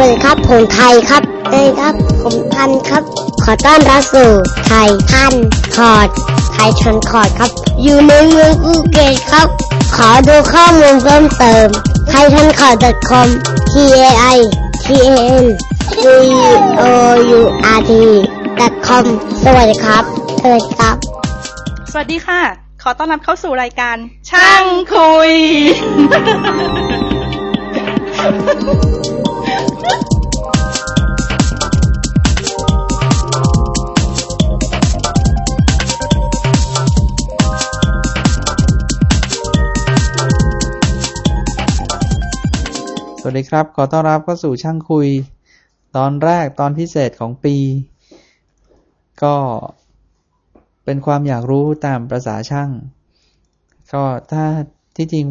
สวัสดีครับ ผมไทยครับสวัสดีครับ ผมทันครับ ขอต้อนรับสู่ไทยทันคอร์ทไทยทันคอร์ทครับ อยู่ในเมืองภูเก็ตครับ ขอดูข้อมูลเพิ่มเติมไทยทันคอร์ด .com t a i t a n c o u r t com สวัสดีครับสวัสดีครับ สวัสดีค่ะ ขอต้อนรับเข้าสู่รายการ ช่างคุย สวัสดีครับ ขอต้อนรับเข้าสู่ช่างคุย ตอนแรกตอนพิเศษของปี ก็เป็นความอยากรู้ตามประษาช่าง ก็ถ้าที่จริง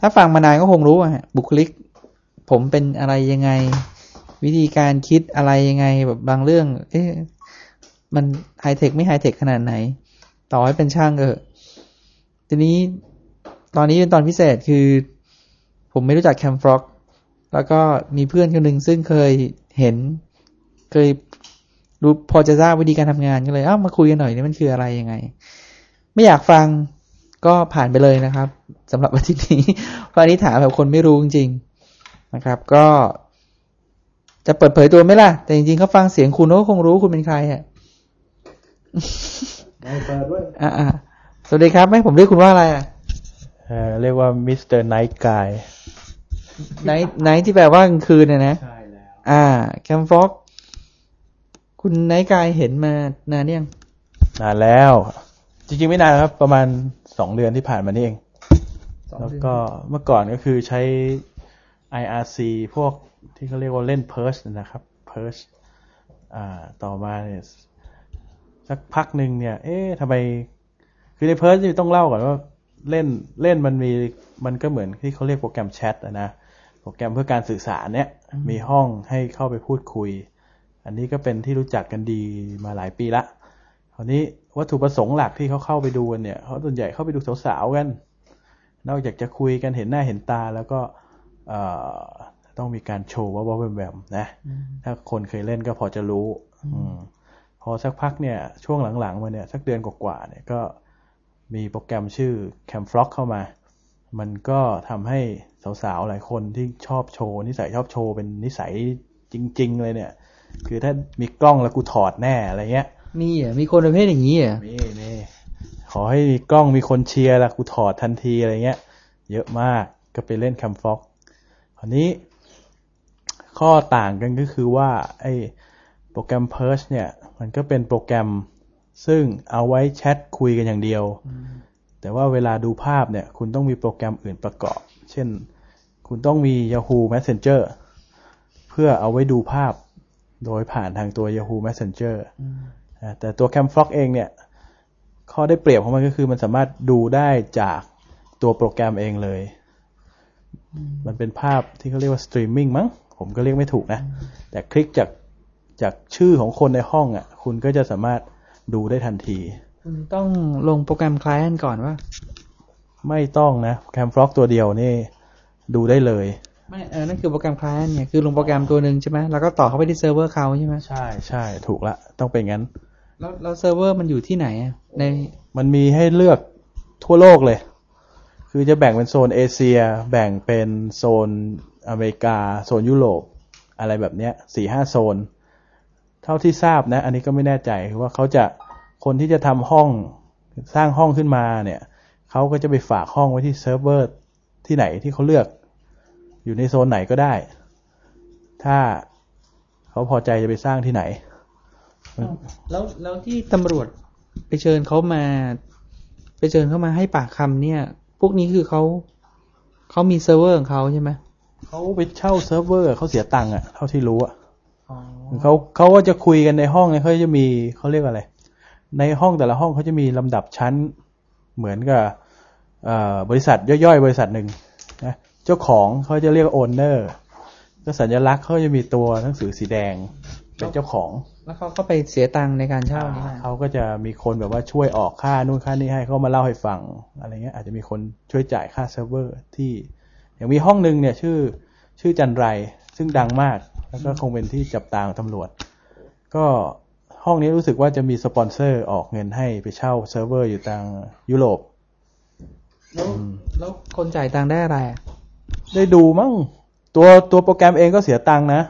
ถ้าฟังมานานก็คงรู้อะบุคลิก ผมเป็นอะไรยังไง วิธีการคิดอะไรยังไง แบบบางเรื่อง เอ๊ะมันไฮเทคไม่ไฮเทคขนาดไหน ต่อให้เป็นช่างเออทีนี้ตอนนี้เป็นตอนพิเศษคือ ผมไม่รู้จัก Camfrog แล้วก็มีเพื่อนคนหนึ่งซึ่งเคยเห็น เคยรู้พอจะทราบวิธีการทำงานก็เลยเอ้ามาคุยกันหน่อยนี่มันคืออะไรยังไง ไม่อยากฟังก็ผ่านไปเลยนะครับสำหรับอาทิตย์นี้เพราะอันนี้ถามแบบคนไม่รู้จริงๆ นะครับ ก็จะเปิดเผยตัวไหมล่ะ แต่จริงๆเขาฟังเสียงคุณก็คงรู้คุณเป็นใครอะไม่เปิดด้วยอ่าสวัสดีครับ ไม่ผมเรียกคุณว่าอะไรอะเอ่อเรียกว่ามิสเตอร์ Night Guy Night ไนท์ที่แปลว่ากลางคืนนะนะใช่แล้วอ่า Camfrogคุณไนท์กายเห็นมานานยังนานแล้ว จริงๆไม่นานครับ ประมาณสองเดือนที่ผ่านมานี่เอง แล้วก็เมื่อก่อนก็คือใช้ IRC พวกที่เขาเรียกว่าเล่น p e r c h นะครับ p e r c h อ่าต่อมาเนี่ยสักพักหนึ่งเนี่ย เอ๊ะทำไม คือใน p e r c h นี่ต้องเล่าก่อนว่าเล่นเล่นมันมีมันก็เหมือนที่เขาเรียกโปรแกรมแชทอะนะโปรแกรมเพื่อการสื่อสารเนี่ย มีห้องให้เข้าไปพูดคุย อันนี้ก็เป็นที่รู้จักกันดีมาหลายปีละคราวนี้วัตถุประสงค์หลักที่เขาเข้าไปดูกันเนี่ยเขาส่วนใหญ่เข้าไปดูสาวๆกัน นอกจากจะคุยกันเห็นหน้าเห็นตาแล้วก็เอ่อ ต้องมีการโชว์ว่าว่าแวมๆนะ ถ้าคนเคยเล่นก็พอจะรู้ อืมพอสักพักเนี่ย ช่วงหลังๆมาเนี่ย สักเดือนกว่าๆเนี่ยก็มีโปรแกรมชื่อ Camfrog เข้ามา มันก็ทำให้สาวๆ หลายคนที่ชอบโชว์ นิสัยชอบโชว์เป็นนิสัยจริง ๆ เลยเนี่ย คือถ้ามีกล้องแล้วกูถอดแน่อะไรเงี้ย มีอะมีคนประเภทอย่างนี้อะมีมีขอให้มีกล้องมีคนเชียร์ละกูถอดทันทีอะไรเงี้ย เยอะมากก็ไปเล่นแคมฟ็อก คราวนี้ข้อต่างกันก็คือว่าไอ้โปรแกรม Perch เนี่ย มันก็เป็นโปรแกรมซึ่งเอาไว้แชทคุยกันอย่างเดียว แต่ว่าเวลาดูภาพเนี่ย คุณต้องมีโปรแกรมอื่นประกอบ เช่น คุณต้องมี Yahoo Messenger เพื่อเอาไว้ดูภาพโดยผ่านทางตัว Yahoo Messenger อ่าแต่ตัว Camfrog เองเนี่ย ข้อได้เปรียบของมันก็คือมันสามารถดูได้จากตัวโปรแกรมเองเลย มันเป็นภาพที่เขาเรียกว่าสตรีมมิ่งมั้ง ผมก็เรียกไม่ถูกนะ แต่คลิกจากจากชื่อของคนในห้องอะ คุณก็จะสามารถดูได้ทันที คุณต้องลงโปรแกรมคล i น n t ก่อนว่า ไม่ต้องนะ Camfrog ตัวเดียวนี่ ดูได้เลย ไม่เออนั่นคือโปรแกรมคล i น n t เนี่ยคือลงโปรแกรมตัวหนึ่งใช่ไหมแล้วก็ต่อเข้าไปที่เซิร์ฟเวอร์เขาใช่ไหมใช่ใช่ถูกละ ต้องเป็นงั้น แล้วแล้วเซิร์ฟเวอร์มันอยู่ที่ไหนอะในมันมีให้เลือกทั่วโลกเลย คือจะแบ่งเป็นโซนเอเชีย แบ่งเป็นโซนอเมริกา โซนยุโรป อะไรแบบเนี้ยสี่ห้าโซน เท่าที่ทราบนะ อันนี้ก็ไม่แน่ใจว่าเขาจะคนที่จะทำห้องสร้างห้องขึ้นมาเนี่ยเขาก็จะไปฝากห้องไว้ที่เซิร์ฟเวอร์ที่ไหนที่เขาเลือก อยู่ในโซนไหนก็ได้ ถ้าเขาพอใจจะไปสร้างที่ไหน แล้วแล้วที่ตำรวจไปเชิญเขามา ไปเชิญเขามาให้ปากคำเนี่ย พวกนี้คือเขาเขามีเซิร์ฟเวอร์ของเขาใช่ไหมเขาไปเช่าเซิร์ฟเวอร์เขาเสียตังค์อะเท่าที่รู้อะเขาเขาก็จะคุยกันในห้องเนี่ยเขาจะมีเขาเรียกอะไร ในห้องแต่ละห้องเขาจะมีลำดับชั้นเหมือนกับเอ่อบริษัทย่อยๆ บริษัทหนึ่งนะเจ้าของเขาจะเรียก owner ก็สัญลักษณ์เขาจะมีตัวหนังสือสีแดงเป็นเจ้าของ แล้วเขาก็ไปเสียตังค์ในการเช่านี่นะเขาก็จะมีคนแบบว่าช่วยออกค่านู่นค่านี่ให้เขามาเล่าให้ฟังอะไรเงี้ย อาจจะมีคนช่วยจ่ายค่าเซิร์ฟเวอร์ที่อย่างมีห้องหนึ่งเนี่ย ชื่อ ชื่อจันไรเซซึ่งดังมาก แล้วก็คงเป็นที่จับตาของตำรวจ ก็ห้องนี้รู้สึกว่าจะมีสปอนเซอร์ออกเงินให้ไปเช่าเซิร์ฟเวอร์อยู่ทางยุโรปแล้วแล้วคนจ่ายตังค์ได้อะไรอะได้ดูมั้งตัวตัวโปรแกรมเองก็เสียตังค์นะ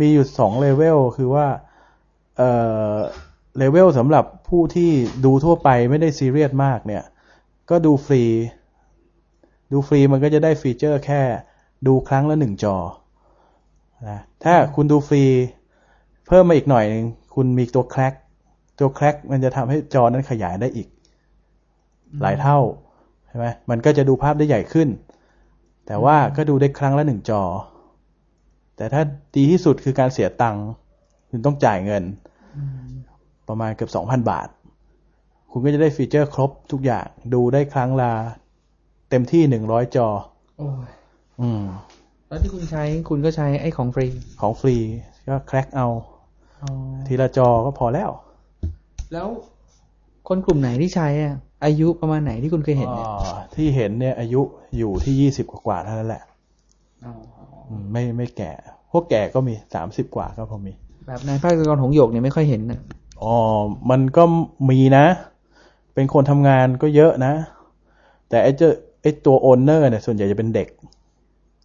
มีอยู่สองเลเวลคือว่า เอ่อเลเวลสำหรับผู้ที่ดูทั่วไปไม่ได้ซีเรียสมากเนี่ย ก็ดูฟรี ดูฟรีมันก็จะได้ feature แค่ดูครั้งละหนึ่งจอนะถ้าคุณดูฟรี เพิ่มมาอีกหน่อยหนึ่งคุณมีตัว crack ตัว crack มันจะทำให้จอนั้นขยายได้อีก หลายเท่าใช่ไหมมันก็จะดูภาพได้ใหญ่ขึ้น แต่ว่าก็ดูได้ครั้งละหนึ่งจอ แต่ถ้าดีที่สุดคือการเสียตังค์คุณต้องจ่ายเงิน ประมาณเกือบสองพันบาท คุณก็จะได้ฟีเจอร์ครบทุกอย่าง ดูได้ครั้งละเต็มที่หนึ่งร้อยจอโอ้ยอืม แล้วที่คุณใช้คุณก็ใช้ไอ้ของฟรี ของฟรีก็แคร็กเอาอ๋อทีละจอก็พอแล้ว แล้วคนกลุ่มไหนที่ใช้อะ อายุประมาณไหนที่คุณเคยเห็นเนี่ยอ่าที่เห็นเนี่ยอายุอยู่ที่ยี่สิบกว่าๆเท่านั้นแหละอ๋ออืมไม่ไม่แก่ พวกแก่ก็มีสามสิบกว่าก็พอมี แบบนายภาคกรหงส์หยกเนี่ยไม่ค่อยเห็นนะอ๋อ มันก็มีนะ เป็นคนทำงานก็เยอะนะ แต่ไอ้เจ้าไอ้ตัวโอนเนอร์เนี่ยส่วนใหญ่จะเป็นเด็ก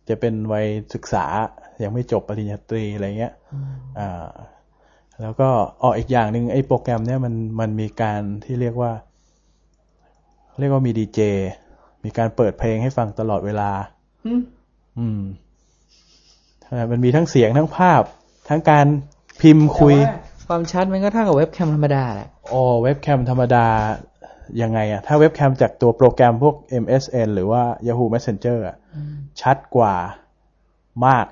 จะเป็นวัยศึกษา ยังไม่จบปริญญาตรีอะไรเงี้ย อ่า แล้วก็ออกอีกอย่างหนึ่งไอ้โปรแกรมเนี่ยมันมันมีการที่เรียกว่า เรียกว่ามีดีเจ มีการเปิดเพลงให้ฟังตลอดเวลา อืมอืมใช่มันมีทั้งเสียงทั้งภาพ ทั้งการ พิมพ์คุยแต่ว่าความชัดมันก็เท่ากับเว็บแคมธรรมดาแหละอ๋อเว็บแคมธรรมดายังไงอะถ้าเว็บแคมจากตัวโปรแกรมพวก MSN หรือว่า Yahoo Messenger อะชัดกว่ามาก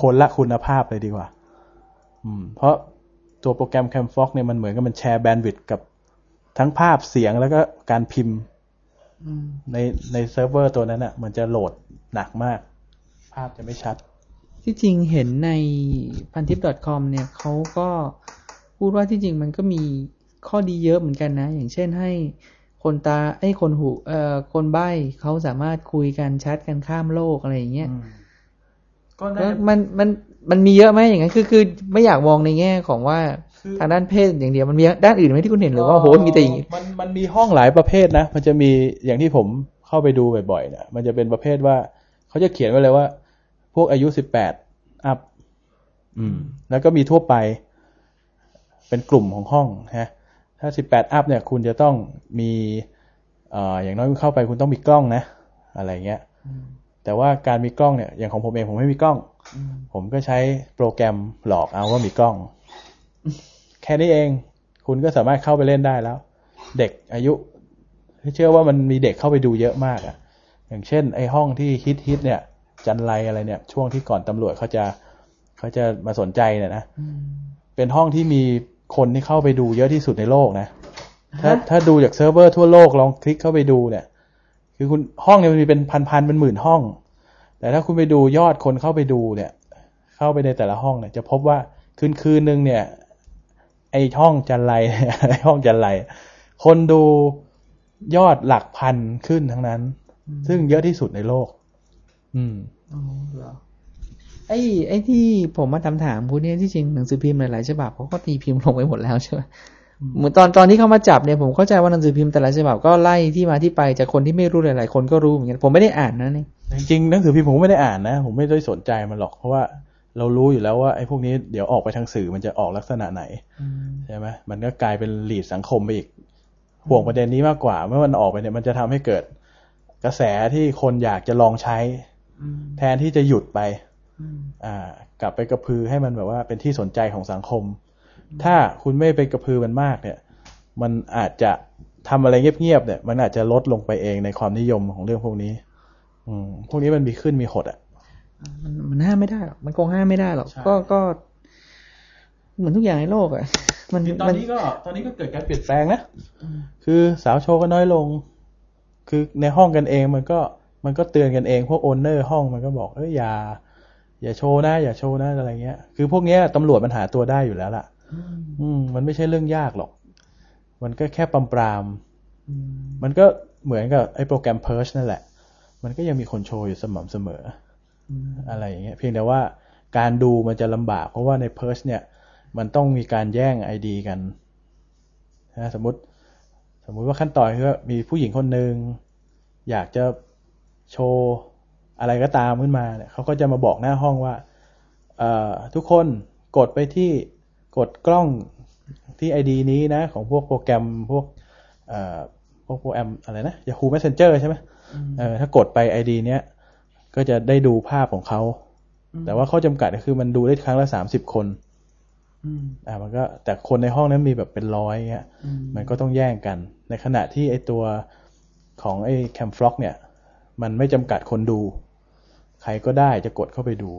คนละคุณภาพเลยดีกว่า อืม เพราะตัวโปรแกรม CamFox เนี่ยมันเหมือนกับมันแชร์แบนด์วิดต์กับทั้งภาพเสียงแล้วก็การพิมพ์อืมในในเซิร์ฟเวอร์ตัวนั้นอะมันจะโหลดหนักมาก ภาพจะไม่ชัด ที่จริงเห็นในพันทิป .com เนี่ยเขาก็พูดว่าที่จริงมันก็มีข้อดีเยอะเหมือนกันนะ อย่างเช่นให้คนตาไอ้ยคนหูเอ่อคนใบ้เขาสามารถคุยกันแชทกันข้ามโลกอะไรอย่างเงี้ยก็แล้วมันมันมันมีเยอะไหมอย่างนั้นคือคือไม่อยากมองในแง่ของว่าทางด้านเพศอย่างเดียวมันมีด้านอื่นไหมที่คุณเห็นหรือว่าโหมีแต่อย่างงี้มันมันมีห้องหลายประเภทนะ มันจะมีอย่างที่ผมเข้าไปดูบ่อยๆเนี่ยมันจะเป็นประเภทว่าเขาจะเขียนไว้เลยว่า พวกอายุสิบแปดอัพอืมแล้วก็มีทั่วไป เป็นกลุ่มของห้องฮะถ้าสิบแปดอัพเนี่ย คุณจะต้องมีเอ่ออย่างน้อยคุณเข้าไปคุณต้องมีกล้องนะ อะไรเงี้ยแต่ว่าการมีกล้องเนี่ย อย่างของผมเองผมไม่มีกล้อง ผมก็ใช้โปรแกรมหลอกเอาว่ามีกล้อง แค่นี้เอง คุณก็สามารถเข้าไปเล่นได้แล้ว เด็กอายุเชื่อว่ามันมีเด็กเข้าไปดูเยอะมากอะอย่างเช่น ไอ้ห้องที่ฮิตฮิตๆเนี่ย จันไรอะไรเนี่ย ช่วงที่ก่อนตำรวจเขาจะเขาจะมาสนใจเนี่ยนะเป็นห้องที่มีคนที่เข้าไปดูเยอะที่สุดในโลกนะถ้าฮะถ้าดูจากเซิร์ฟเวอร์ทั่วโลกลองคลิกเข้าไปดูเนี่ย คือคุณห้องเนี่ยมันมีเป็นพันๆเป็นหมื่นห้อง แต่ถ้าคุณไปดูยอดคนเข้าไปดูเนี่ย เข้าไปในแต่ละห้องเนี่ยจะพบว่าคืนคืนหนึ่งเนี่ย ไอห้องจันไรไอห้องจันไรคนดูยอดหลักพันขึ้นทั้งนั้น ซึ่งเยอะที่สุดในโลก อืมอ๋อเหรอไอ้ไอ้ที่ผมมาถามถามคุณเนี่ยที่จริงหนังสือพิมพ์หลายๆฉบับเขาก็ตีพิมพ์ลงไปหมดแล้วใช่ไหมเหมือนตอนตอนที่เขามาจับเนี่ยผมเข้าใจว่าหนังสือพิมพ์แต่ละฉบับก็ไล่ที่มาที่ไปจากคนที่ไม่รู้หลายๆคนก็รู้เหมือนกันผมไม่ได้อ่านนะนี่จริงๆหนังสือพิมพ์ผมก็ไม่ได้อ่านนะ ผมไม่ได้สนใจมันหรอกเพราะว่าเรารู้อยู่แล้วว่าไอ้พวกนี้เดี๋ยวออกไปทางสื่อมันจะออกลักษณะไหนใช่ไหมมันก็กลายเป็นหลีดสังคมไปอีกห่วงประเด็นนี้มากกว่า เมื่อมันออกไปเนี่ยมันจะทำให้เกิดกระแสที่คนอยากจะลองใช้ แทนที่จะหยุดไปอ่ากลับไปกระพือให้มันแบบว่าเป็นที่สนใจของสังคม ถ้าคุณไม่ไปกระพือมันมากเนี่ย มันอาจจะทำอะไรเงียบๆเนี่ย มันอาจจะลดลงไปเองในความนิยมของเรื่องพวกนี้ อืมพวกนี้มันมีขึ้นมีหดอะมันมันห้ามไม่ได้หรอกมันคงห้ามไม่ได้หรอกใช่ก็ก็ เหมือนทุกอย่างในโลกอะมันตอนมันนี้ก็ ตอนนี้ก็เกิดการเปลี่ยนแปลงนะคือสาวโชว์ก็น้อยลง คือในห้องกันเองมันก็ มันก็เตือนกันเอง พวก owner ห้องมันก็บอกเอ้ยอย่า อย่าโชว์นะอย่าโชว์นะอะไรเงี้ย คือพวกเนี้ยตำรวจมันหาตัวได้อยู่แล้วล่ะ อืม มันไม่ใช่เรื่องยากหรอก มันก็แค่ปรามปรามๆมันก็เหมือนกับไอ้โปรแกรม PIRCH นั่นแหละ มันก็ยังมีคนโชว์อยู่สม่ำเสมอออะไรอย่างเงี้ย เพียงแต่ว่าการดูมันจะลำบาก เพราะว่าใน PIRCH เนี่ย มันต้องมีการแย่งไอดีกันนะสมมติ สมมุติว่าขั้นตอนคือว่ามีผู้หญิงคนหนึ่งอยากจะ โชว์อะไรก็ตามขึ้นมาเนี่ยเขาก็จะมาบอกหน้าห้องว่าเอ่อทุกคนกดไปที่กดกล้องที่ไอดีนี้นะของพวกโปรแกรมพวกเอ่อพวกโปรแกรมอะไรนะ Yahoo Messenger ใช่ไหมเออถ้ากดไปไอดีเนี้ยก็จะได้ดูภาพของเขา แต่ว่าข้อจำกัดก็คือมันดูได้ครั้งละสามสิบคนอ่ามันก็แต่คนในห้องนั้นมีแบบเป็นร้อยเงี้ยมันก็ต้องแย่งกัน ในขณะที่ไอตัวของไอแคมฟล็อกเนี่ย มันไม่จำกัดคนดู ใครก็ได้จะกดเข้าไปดู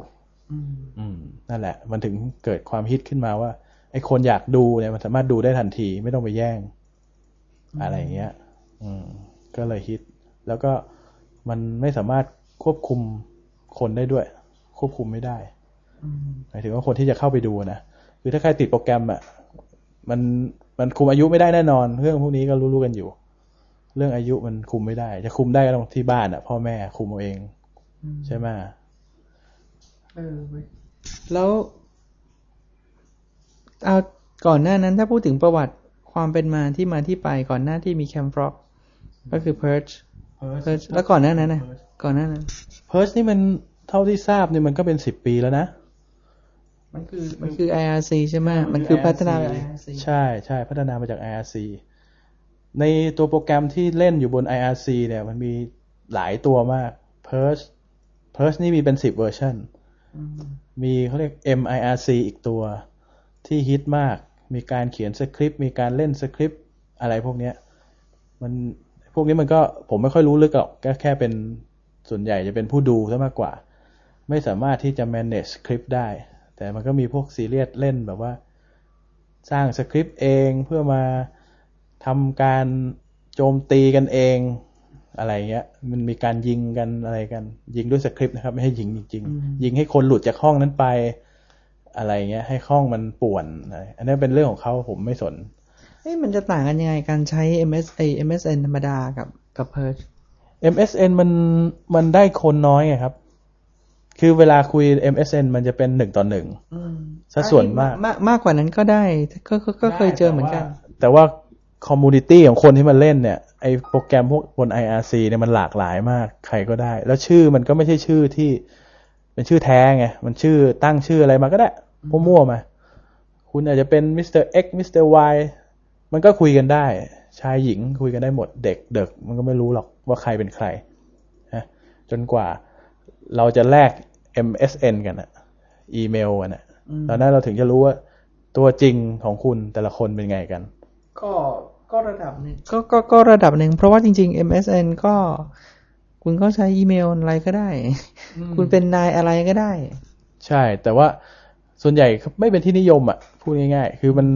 อืมนั่นแหละ มันถึงเกิดความฮิตขึ้นมาว่า ไอคนอยากดูเนี่ยมันสามารถดูได้ทันที ไม่ต้องไปแย่ง อะไรอย่างเงี้ย อืม ก็เลยฮิต แล้วก็มันไม่สามารถควบคุมคนได้ด้วย ควบคุมไม่ได้หมายถึงว่าคนที่จะเข้าไปดูนะคือถ้าใครติดโปรแกรมอะ มันมันคุมอายุไม่ได้แน่นอน เรื่องพวกนี้ก็รู้ๆกันอยู่ เรื่องอายุมันคุมไม่ได้ จะคุมได้ก็ต้องที่บ้านอะ พ่อแม่คุมเอาเอง ใช่ไหมแล้วเอาก่อนหน้านั้นถ้าพูดถึงประวัติความเป็นมาที่มาที่ไปก่อนหน้าที่มี Camfrog ก็คือ PIRCH Purge แล้วก่อนหน้านั้นนะก่อนหน้านั้น PIRCH นี่มันเท่าที่ทราบเนี่ยมันก็เป็นสิบปีแล้วนะมันคือมันคือ IRC ใช่ไหมมันคือพัฒนา IRC ใช่ใช่พัฒนามาจาก IRC ในตัวโปรแกรมที่เล่นอยู่บน IRC เนี่ยมันมีหลายตัวมาก Purge Purge นี่มีเป็นสิบเวอร์ชันมีเขาเรียก MIRC อีกตัวที่ฮิตมาก มีการเขียนสคริปต์ มีการเล่นสคริปต์ อะไรพวกเนี้ย มันพวกนี้มันก็ผมไม่ค่อยรู้ลึกหรอกก็แค่เป็นส่วนใหญ่จะเป็นผู้ดูซะมากกว่า ไม่สามารถที่จะ manage สคริปต์ได้ แต่มันก็มีพวกซีเรียสเล่นแบบว่า สร้างสคริปต์เองเพื่อมา ทำการโจมตีกันเองอะไรเงี้ย มันมีการยิงกันอะไรกัน ยิงด้วยสคริปต์นะครับ ไม่ให้ยิงจริงๆยิงให้คนหลุดจากห้องนั้นไป อะไรเงี้ย ให้ห้องมันป่วนอะไรอันนี้เป็นเรื่องของเขาผมไม่สนเอ้ยมันจะต่างกันยังไงการใช้ MS ไอ MSN ธรรมดากับกับ PIRCH MSN มันมันได้คนน้อยไงครับ คือเวลาคุย MSN มันจะเป็นหนึ่งต่อหนึ่งซะส่วนมาก มากมากกว่านั้นก็ได้ ก็ก็ก็เคยเจอเหมือนกัน แต่ว่า community ของคนที่มันเล่นเนี่ยไอโปรแกรมพวกบน IRC เนี่ยมันหลากหลายมากใครก็ได้ แล้วชื่อมันก็ไม่ใช่ชื่อที่เป็นชื่อแท้ไง มันชื่อตั้งชื่ออะไรมาก็ได้มั่วๆมา คุณอาจจะเป็นมิสเตอร์ X มิสเตอร์ Y มันก็คุยกันได้ ชายหญิงคุยกันได้หมดเด็กเด็กมันก็ไม่รู้หรอกว่าใครเป็นใครนะจนกว่าเราจะแลก MSN กันอะอีเมลกันอะตอนนั้นเราถึงจะรู้ว่าตัวจริงของคุณแต่ละคนเป็นไงกัน ก็ ก็ระดับหนึ่งก็ก็ก็ระดับหนึ่งเพราะว่าจริง ๆ MSN ก็ คุณก็ใช้อีเมลอะไรก็ได้ คุณเป็นนายอะไรก็ได้ ใช่ แต่ว่าส่วนใหญ่ไม่เป็นที่นิยมอะพูดง่ายๆ คือมัน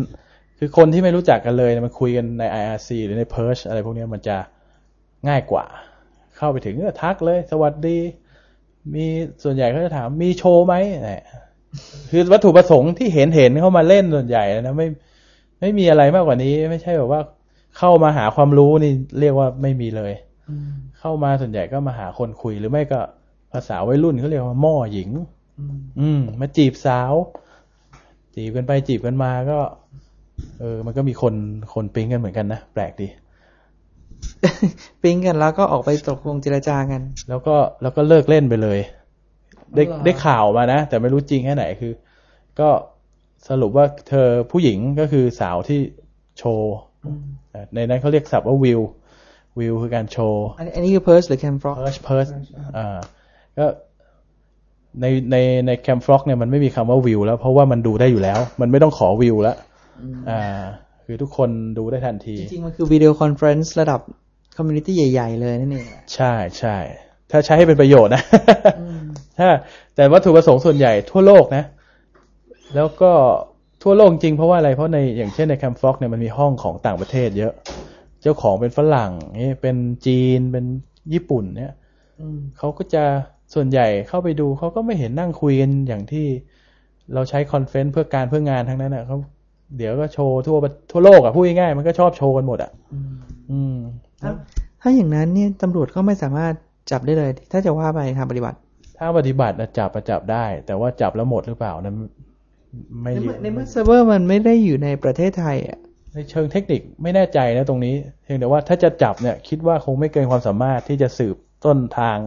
คือคนที่ไม่รู้จักกันเลยมันคุยกันใน IRC หรือใน Perch อะไรพวกนี้มันจะง่ายกว่า เข้าไปถึงก็ทักเลย สวัสดี มีส่วนใหญ่เขาจะถามมีโชว์ไหมเนี่ยคือวัตถุประสงค์ที่เห็นเห็นเข้ามาเล่นส่วนใหญ่นะไม่ไม่มีอะไรมากกว่านี้ ไม่ใช่แบบว่า เข้ามาหาความรู้นี่เรียกว่าไม่มีเลยเข้ามาส่วนใหญ่ก็มาหาคนคุยหรือไม่ก็ภาษาวัยรุ่นเขาเรียกว่าหม้อหญิง อืม มาจีบสาว จีบกันไปจีบกันมาก็ เออ มันก็มีคนคนปิ๊งกันเหมือนกันนะแปลกดีปิ๊งกันแล้วก็ออกไปตกลงเจรจากัน แล้วก็แล้วก็เลิกเล่นไปเลย ได้อ๋อเหรอได้ข่าวมานะแต่ไม่รู้จริงแค่ไหนคือ ก็สรุปว่าเธอผู้หญิงก็คือสาวที่โชว์เอ่อ ในนั้นเขาเรียกศัพท์ว่าวิววิวคือการโชว์อันนี้อันนี้คือ PIRCH หรือ Camfrog PIRCH PIRCH อ่าก็ในในใน Camfrog เนี่ยมันไม่มีคำว่าวิวแล้วเพราะว่ามันดูได้อยู่แล้ว มันไม่ต้องขอวิวแล้วอ่า คือทุกคนดูได้ทันที จริงๆ มันคือ video conference ระดับ community ใหญ่ ๆ เลยนั่นเองใช่ใช่ถ้าใช้ให้เป็นประโยชน์นะถ้าแต่วัตถุประสงค์ส่วนใหญ่ทั่วโลกนะ แล้วก็ ทั่วโลกจริงเพราะว่าอะไรเพราะในอย่างเช่นใน Camfrog เนี่ยมันมีห้องของต่างประเทศเยอะ เจ้าของเป็นฝรั่งนี่เป็นจีนเป็นญี่ปุ่นเนี่ยเขาก็จะส่วนใหญ่เข้าไปดูเขาก็ไม่เห็นนั่งคุยกันอย่างที่เราใช้ conference เพื่อการเพื่องานทั้งนั้นอะเขาเดี๋ยวก็โชว์ทั่วประทั่วโลกอะพูดง่ายๆมันก็ชอบโชว์กันหมดอะ อืมถ้าถ้าอย่างนั้นเนี่ยตำรวจก็ไม่สามารถจับได้เลย ถ้าจะว่าไปทางปฏิบัติ ถ้าปฏิบัตินะจับประจับได้ แต่ว่าจับแล้วหมดหรือเปล่านั้น ไม่ในเมื่อในเมื่อเซิร์ฟเวอร์มันไม่ได้อยู่ในประเทศไทยอะในเชิงเทคนิคไม่แน่ใจนะตรงนี้เพียงแต่ว่าถ้าจะจับเนี่ยคิดว่าคงไม่เกินความสามารถที่จะสืบต้นทาง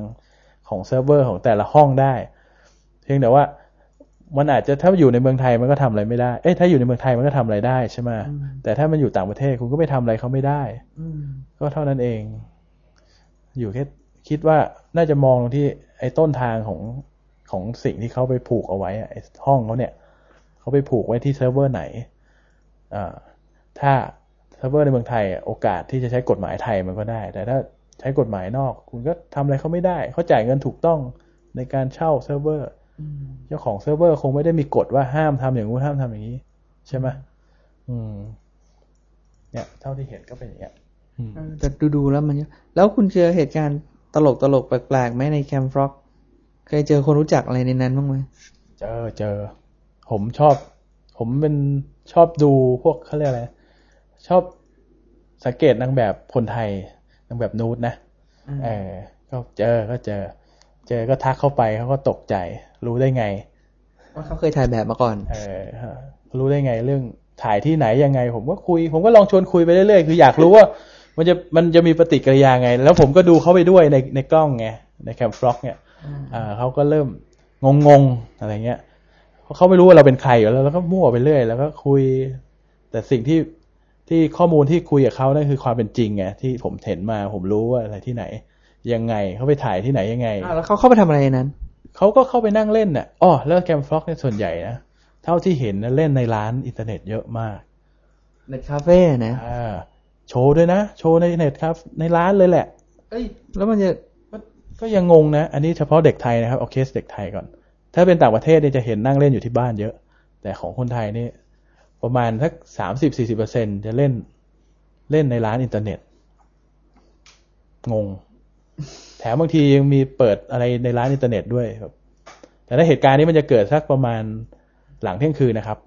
ของเซิร์ฟเวอร์ของแต่ละห้องได้ เพียงแต่ว่ามันอาจจะถ้าอยู่ในเมืองไทยมันก็ทำอะไรไม่ได้ เอ้ยถ้าอยู่ในเมืองไทยมันก็ทำอะไรได้ใช่ไหมแต่ถ้ามันอยู่ต่างประเทศคุณก็ไม่ทำอะไรเขาไม่ได้ก็เท่านั้นเอง อยู่แค่คิดว่าน่าจะมองตรงที่ไอ้ต้นทางของของสิ่งที่เขาไปผูกเอาไว้อะไอ้ห้องเขาเนี่ย เขาไปผูกไว้ที่เซิร์ฟเวอร์ไหนอ่าถ้าเซิร์ฟเวอร์ในเมืองไทยอะโอกาสที่จะใช้กฎหมายไทยมันก็ได้ แต่ถ้าใช้กฎหมายนอก คุณก็ทำอะไรเขาไม่ได้ เขาจ่ายเงินถูกต้องในการเช่าเซิร์ฟเวอร์เจ้าของเซิร์ฟเวอร์คงไม่ได้มีกฎว่าห้ามทำอย่างนู้นห้ามทำอย่างนี้ ใช่ไหมอืม เนี่ย เท่าที่เห็นก็เป็นอย่างเงี้ยอืมแต่ดูดูๆแล้วมันแล้วคุณเจอเหตุการณ์ตลกตลกๆแปลกๆไหมในแคมฟร็อกเคยเจอคนรู้จักอะไรในนั้นบ้างไหม เจอเจอ ผมชอบ ผมเป็นชอบดูพวกเขาเรียกอะไรชอบสังเกตนางแบบคนไทยนางแบบนูดนะเออก็เจอก็เจอ เจอก็ทักเข้าไปเขาก็ตกใจ รู้ได้ไงว่าเขาเคยถ่ายแบบมาก่อน เออรู้ได้ไงเรื่องถ่ายที่ไหนยังไง ผมก็คุย ผมก็ลองชวนคุยไปเรื่อยๆคืออยากรู้ว่า มันจะมันจะมีปฏิกิริยาไง แล้วผมก็ดูเขาไปด้วยในในกล้องไงในแคมฟล็อกเนี่ยอ่าเขาก็เริ่มงงๆอะไรเงี้ยเพ ราะเขาไม่รู้ว่าเราเป็นใครอยู่แล้วแล้วก็มั่วไปเรื่อย แล้วก็คุย แต่สิ่งที่ที่ข้อมูลที่คุยกับเขานั่นคือความเป็นจริงไงที่ผมเห็นมาผมรู้ว่าอะไรที่ไหน ยังไงเขาไปถ่ายที่ไหนยังไงอ้าวแล้วเขาเข้าไปทำอะไรในนั้นเขาก็เข้าไปนั่งเล่นน่ะอ๋อแล้ว Camfrog เนี่ยส่วนใหญ่นะเท่าที่เห็นนะเล่นในร้านอินเทอร์เน็ตเยอะมากในคาเฟ่นะอ่าโชว์ด้วยนะ โชว์ในเน็ตครับ ในร้านเลยแหละ เอ้ย แล้วมันจะก็ก็ยังงงนะ อันนี้เฉพาะเด็กไทยนะครับเอาเคสเด็กไทยก่อน ถ้าเป็นต่างประเทศเนี่ยจะเห็นนั่งเล่นอยู่ที่บ้านเยอะ แต่ของคนไทยนี่ประมาณสักสามสิบสี่สิบเปอร์เซ็นจะเล่นเล่นในร้านอินเทอร์เน็ต งง แถมบางทียังมีเปิดอะไรในร้านอินเทอร์เน็ตด้วยครับ แต่ถ้าเหตุการณ์นี้มันจะเกิดสักประมาณหลังเที่ยงคืนนะครับ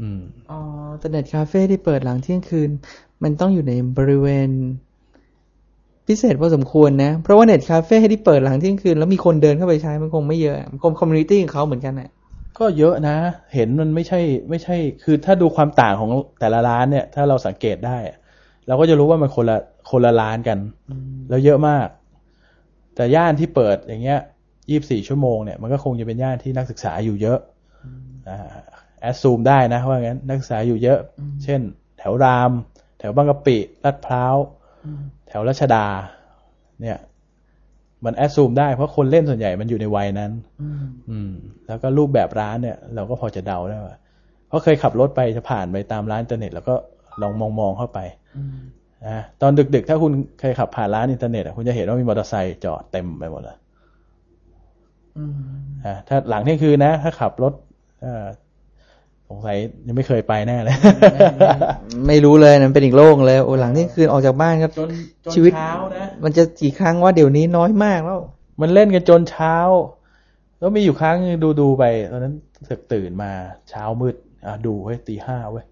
อืมอ๋อแต่เน็ตคาเฟ่ที่เปิดหลังเที่ยงคืน มันต้องอยู่ในบริเวณ พิเศษพอสมควรนะ เพราะว่าเน็ตคาเฟ่ที่เปิดหลังเที่ยงคืน แล้วมีคนเดินเข้าไปใช้มันคงไม่เยอะมันคงคอมมูนิตี้ของเขาเหมือนกันน่ะก็เยอะนะ เห็นมันไม่ใช่ไม่ใช่ คือถ้าดูความต่างของแต่ละร้านเนี่ย ถ้าเราสังเกตได้อะเราก็จะรู้ว่ามันคนละคนละร้านกัน แล้วเยอะมาก แต่ย่านที่เปิดอย่างเงี้ยยี่บสี่ชั่วโมงเนี่ยมันก็คงจะเป็นย่านที่นักศึกษาอยู่เยอะอ่าแอดซูมได้นะว่างั้นนักศึกษาอยู่เยอะ เช่น แถวราม แถวบางกะปิลาดพร้าวแถวรัชดา เนี่ย มันแอดซูมได้เพราะคนเล่นส่วนใหญ่มันอยู่ในวัยนั้น อืม แล้วก็รูปแบบร้านเนี่ย เราก็พอจะเดาได้ว่าเพราะเคยขับรถไปจะผ่านไปตามร้านอินเทอร์เน็ต แล้วก็ลองมองมองๆเข้าไปนะตอนดึกๆ ถ้าคุณเคยขับผ่านร้านอินเทอร์เน็ตอะคุณจะเห็นว่ามีมอเตอร์ไซค์จอดเต็มไปหมดเลยอ่าถ้าหลังเที่ยงคืนนะ ถ้าขับรถเอ่อ สงสัยยังไม่เคยไปแน่เลย ไม่รู้เลยนะมันเป็นอีกโลกเลยโอ้หลังเที่ยงคืนออกจากบ้านก็จนจนชีวิตเช้านะมันจะกี่ครั้งว่าเดี๋ยวนี้น้อยมากแล้ว มันเล่นกันจนเช้า แล้วมีอยู่ครั้งนึงดูดูๆไปตอนนั้นเสึกตื่นมาเช้ามืดอะดูเว้ยตีห้าเว้ย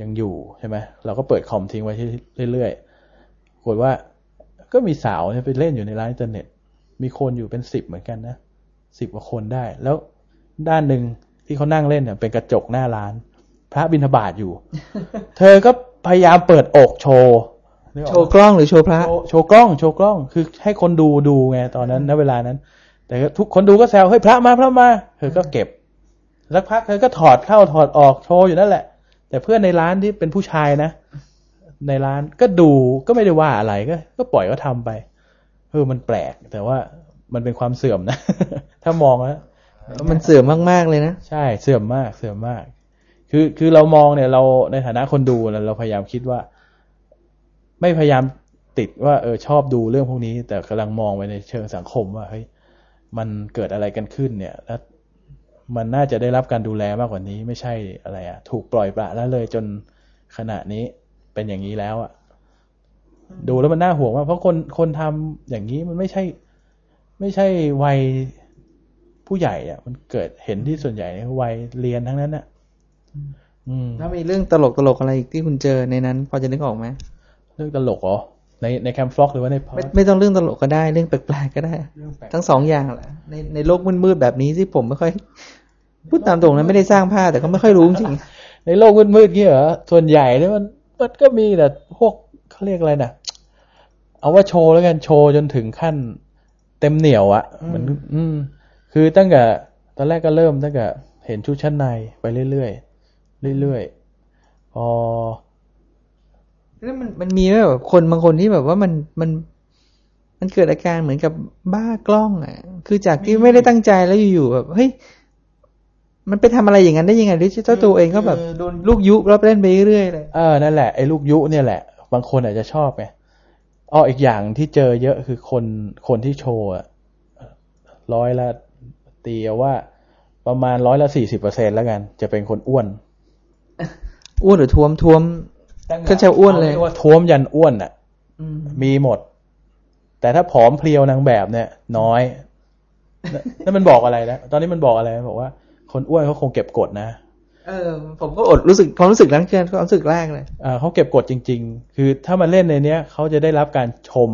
ยังอยู่ใช่ไหมเราก็เปิดคอมทิ้งไว้เรื่อยๆปรากฏว่า ก็มีสาวเนี่ยไปเล่นอยู่ในร้านอินเทอร์เน็ต มีคนอยู่เป็นสิบเหมือนกันนะสิบกว่าคนได้ แล้วด้านหนึ่ง ที่เขานั่งเล่นเนี่ยเป็นกระจกหน้าร้าน พระบิณฑบาตอยู่ เธอก็พยายามเปิดอกโชว์นึกออกโชปะว์กล้องหรือโชว์พระโชว์โชว์กล้องโชว์กล้องคือให้คนดูดูไงตอนนั้นณเวลานั้น แต่ก็ทุกคนดูก็แซวเฮ้ยพระมาพระมาเธอก็เก็บสักพักเธอก็ถอดเข้าถอดออกโชว์อยู่นั่นแหละ แต่เพื่อนในร้านที่เป็นผู้ชายนะ ในร้านก็ดูก็ไม่ได้ว่าอะไรก็ ก็ปล่อยก็ทำไปเออมันแปลกแต่ว่ามันเป็นความเสื่อมนะ ถ้ามองแล้ว มันเสื่อมมากๆเลยนะ ใช่เสื่อมมากเสื่อมมาก คือคือเรามองเนี่ย เราในฐานะคนดูเราพยายามคิดว่า ไม่พยายามติดว่าเออชอบดูเรื่องพวกนี้ แต่กำลังมองไปในเชิงสังคมว่าเฮ้ยมันเกิดอะไรกันขึ้น เนี่ย แล้วมันน่าจะได้รับการดูแลมากกว่านี้ ไม่ใช่อะไรอะถูกปล่อยปละและเลยจนขณะนี้เป็นอย่างนี้แล้วอะดูแล้วมันน่าห่วงมากเพราะคนคนทำอย่างนี้มันไม่ใช่ ไม่ใช่วัย ผู้ใหญ่อะมันเกิดเห็นที่ส่วนใหญ่เนี่ยวัยเรียนทั้งนั้นอะอืมถ้ามีเรื่องตลกตลกๆอะไรอีกที่คุณเจอในนั้น พอจะนึกออกไหมเรื่องตลกเหรอในในแคมฟล็อกหรือว่าในไม่ไม่ต้องเรื่องตลกก็ได้เรื่องแปลกๆก็ได้เรื่องแปลกทั้งสองอย่างแหละในในโลกมืดๆแบบนี้ที่ผมไม่ค่อย พูดตามตรงนะไม่ได้สร้างภาพแต่ก็ไม่ค่อยรู้จริงในโลกมืดๆเงี้ยเหรอส่วนใหญ่เนี่ยมันมันก็มีแต่พวกเขาเรียกอะไรนะเอาว่าโชว์แล้วกันโชว์จนถึงขั้น เต็มเหนียวอะเหมือนอืม คือตั้งแต่ตอนแรกก็เริ่มตั้งแต่เห็นชุดชั้นในไปเรื่อยๆเรื่อยๆพอแล้วมันมันมีไหมแบบคนบางคนที่แบบว่ามันมันมันเกิดอาการเหมือนกับบ้ากล้องอะ คือจากที่ไม่ได้ตั้งใจแล้วอยู่ๆแบบเฮ้ยมันไปทำอะไรอย่างนั้นได้ยังไงหรือเจ้าตัวเองก็แบบโดนลูกยุแล้วเล่นไปเรื่อยๆเลยเออนั่นแหละไอ้ลูกยุเนี่ยแหละ บางคนอาจจะชอบไงอ้ออีกอย่างที่เจอเยอะคือคนคนที่โชว์อะร้อยละ ตีเอาว่าประมาณร้อยละสี่สิบเปอร์เซ็นแล้วกัน จะเป็นคนอ้วน อ้วนหรือท้วมท้วมก็จะอ้วนเลยขารีกว่าท้วมยันอ้วนอะมีหมด แต่ถ้าผอมเพรียวนางแบบเนี่ย น้อยนั่นนั่นมันบอกอะไรนะตอนนี้มันบอกอะไรบอกว่า คนอ้วนเขาคงเก็บกดนะเออ ผมก็อดรู้สึกความรู้สึกนั้นคือความรู้สึกแรกเลยอ่าเขาเก็บกดจริง ๆ คือถ้ามาเล่นในเนี้ยเขาจะได้รับการชม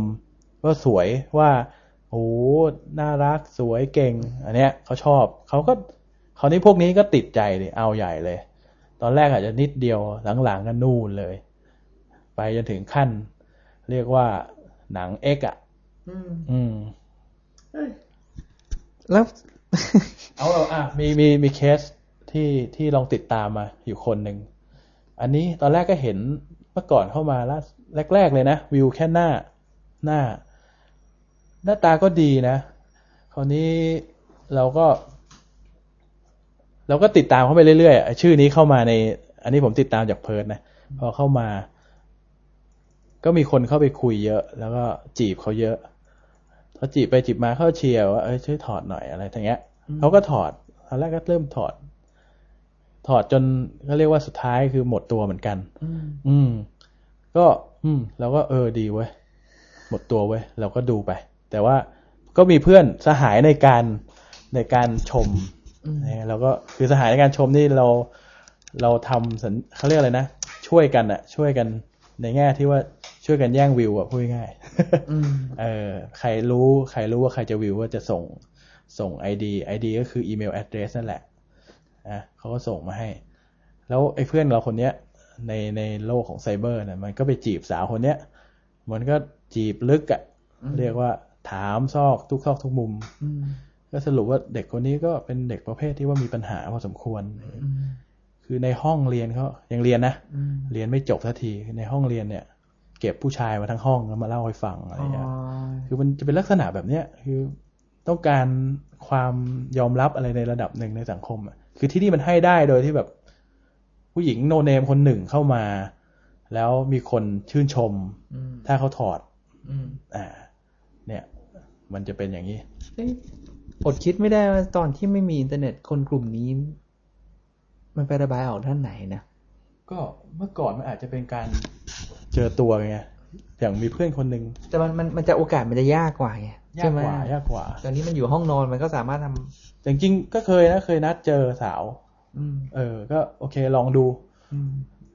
ว่าสวยว่า โอ้น่ารักสวยเก่ง อันเนี้ยเขาชอบเขาก็คราวนี้พวกนี้ก็ติดใจเลยเอาใหญ่เลย ตอนแรกอาจจะนิดเดียวหลังๆก็นู่นเลย ไปจนถึงขั้น เรียกว่าหนังเอ็กอะอืมแล้วเอาเอาอะมีมีมีเคสที่ที่ลองติดตามมาอยู่คนหนึ่ง อันนี้ตอนแรกก็เห็นเมื่อก่อนเข้ามาแล้วแรก ๆ เลยนะ วิวแค่หน้าหน้า หน้าตาก็ดีนะ คราวนี้เราก็ เราก็ติดตามเข้าไปเรื่อยๆอะชื่อนี้เข้ามาใน อันนี้ผมติดตามจากเพิร์ดนะพอเข้ามา ก็มีคนเข้าไปคุยเยอะ แล้วก็จีบเขาเยอะพอจีบไปจีบมาเข้าเชียร์ว่าเอ้ยช่วยถอดหน่อยอะไรทั้งเงี้ยเขาก็ถอดตอนแรกก็เริ่มถอด ถอดจนเขาเรียกว่าสุดท้ายคือหมดตัวเหมือนกัน อืม ก็ อืมเราก็เออดีเว้ยหมดตัวเว้ยเราก็ดูไป แต่ว่าก็มีเพื่อนสหายในการในการชมนะเราก็คือสหายในการชมนี่เราเราทำสัญเขาเรียกอะไรนะ ช่วยกันอะช่วยกันในแง่ที่ว่าช่วยกันแย่งวิวอะพูดง่ายๆเออใครรู้ใครรู้ว่าใครจะวิวก็จะส่งส่งไอดีไอดีก็คืออีเมลแอดเดรสนั่นแหละนะเขาก็ส่งมาให้ แล้วไอ้เพื่อนเราคนเนี้ยในในโลกของไซเบอร์เนี่ยมันก็ไปจีบสาวคนเนี้ย มันก็จีบลึกอะ่ะเรียกว่า ถามซอกทุกซอกทุกมุมก็สรุปว่าเด็กคนนี้ก็เป็นเด็กประเภทที่ว่ามีปัญหาพอสมควร คือในห้องเรียนเขายังเรียนนะเรียนไม่จบสักทีในห้องเรียนเนี่ย เก็บผู้ชายมาทั้งห้องแล้วมาเล่าให้ฟังอะไรอย่างเงี้ยคือมันจะเป็นลักษณะแบบเนี้ยคือต้องการความยอมรับอะไรในระดับหนึ่งในสังคมอะคือที่นี่มันให้ได้โดยที่แบบ ผู้หญิงโนเนมคนหนึ่งเข้ามา แล้วมีคนชื่นชม ถ้าเขาถอดอ่าเนี่ย มันจะเป็นอย่างนี้อดคิดไม่ได้ว่าตอนที่ไม่มีอินเทอร์เน็ตคนกลุ่มนี้ มันไประบายออกด้านไหนนะก็เมื่อก่อนมันอาจจะเป็นการเจอตัวไงอย่างมีเพื่อนคนหนึ่งแต่มันมันมันจะโอกาสมันจะยากกว่าไงยากใช่ไหมกว่ายากกว่าตอนนี้มันอยู่ห้องนอนมันก็สามารถทำแต่จริงๆก็เคยนะเคยนัดเจอสาว อืม เออ ก็โอเคลองดู อืม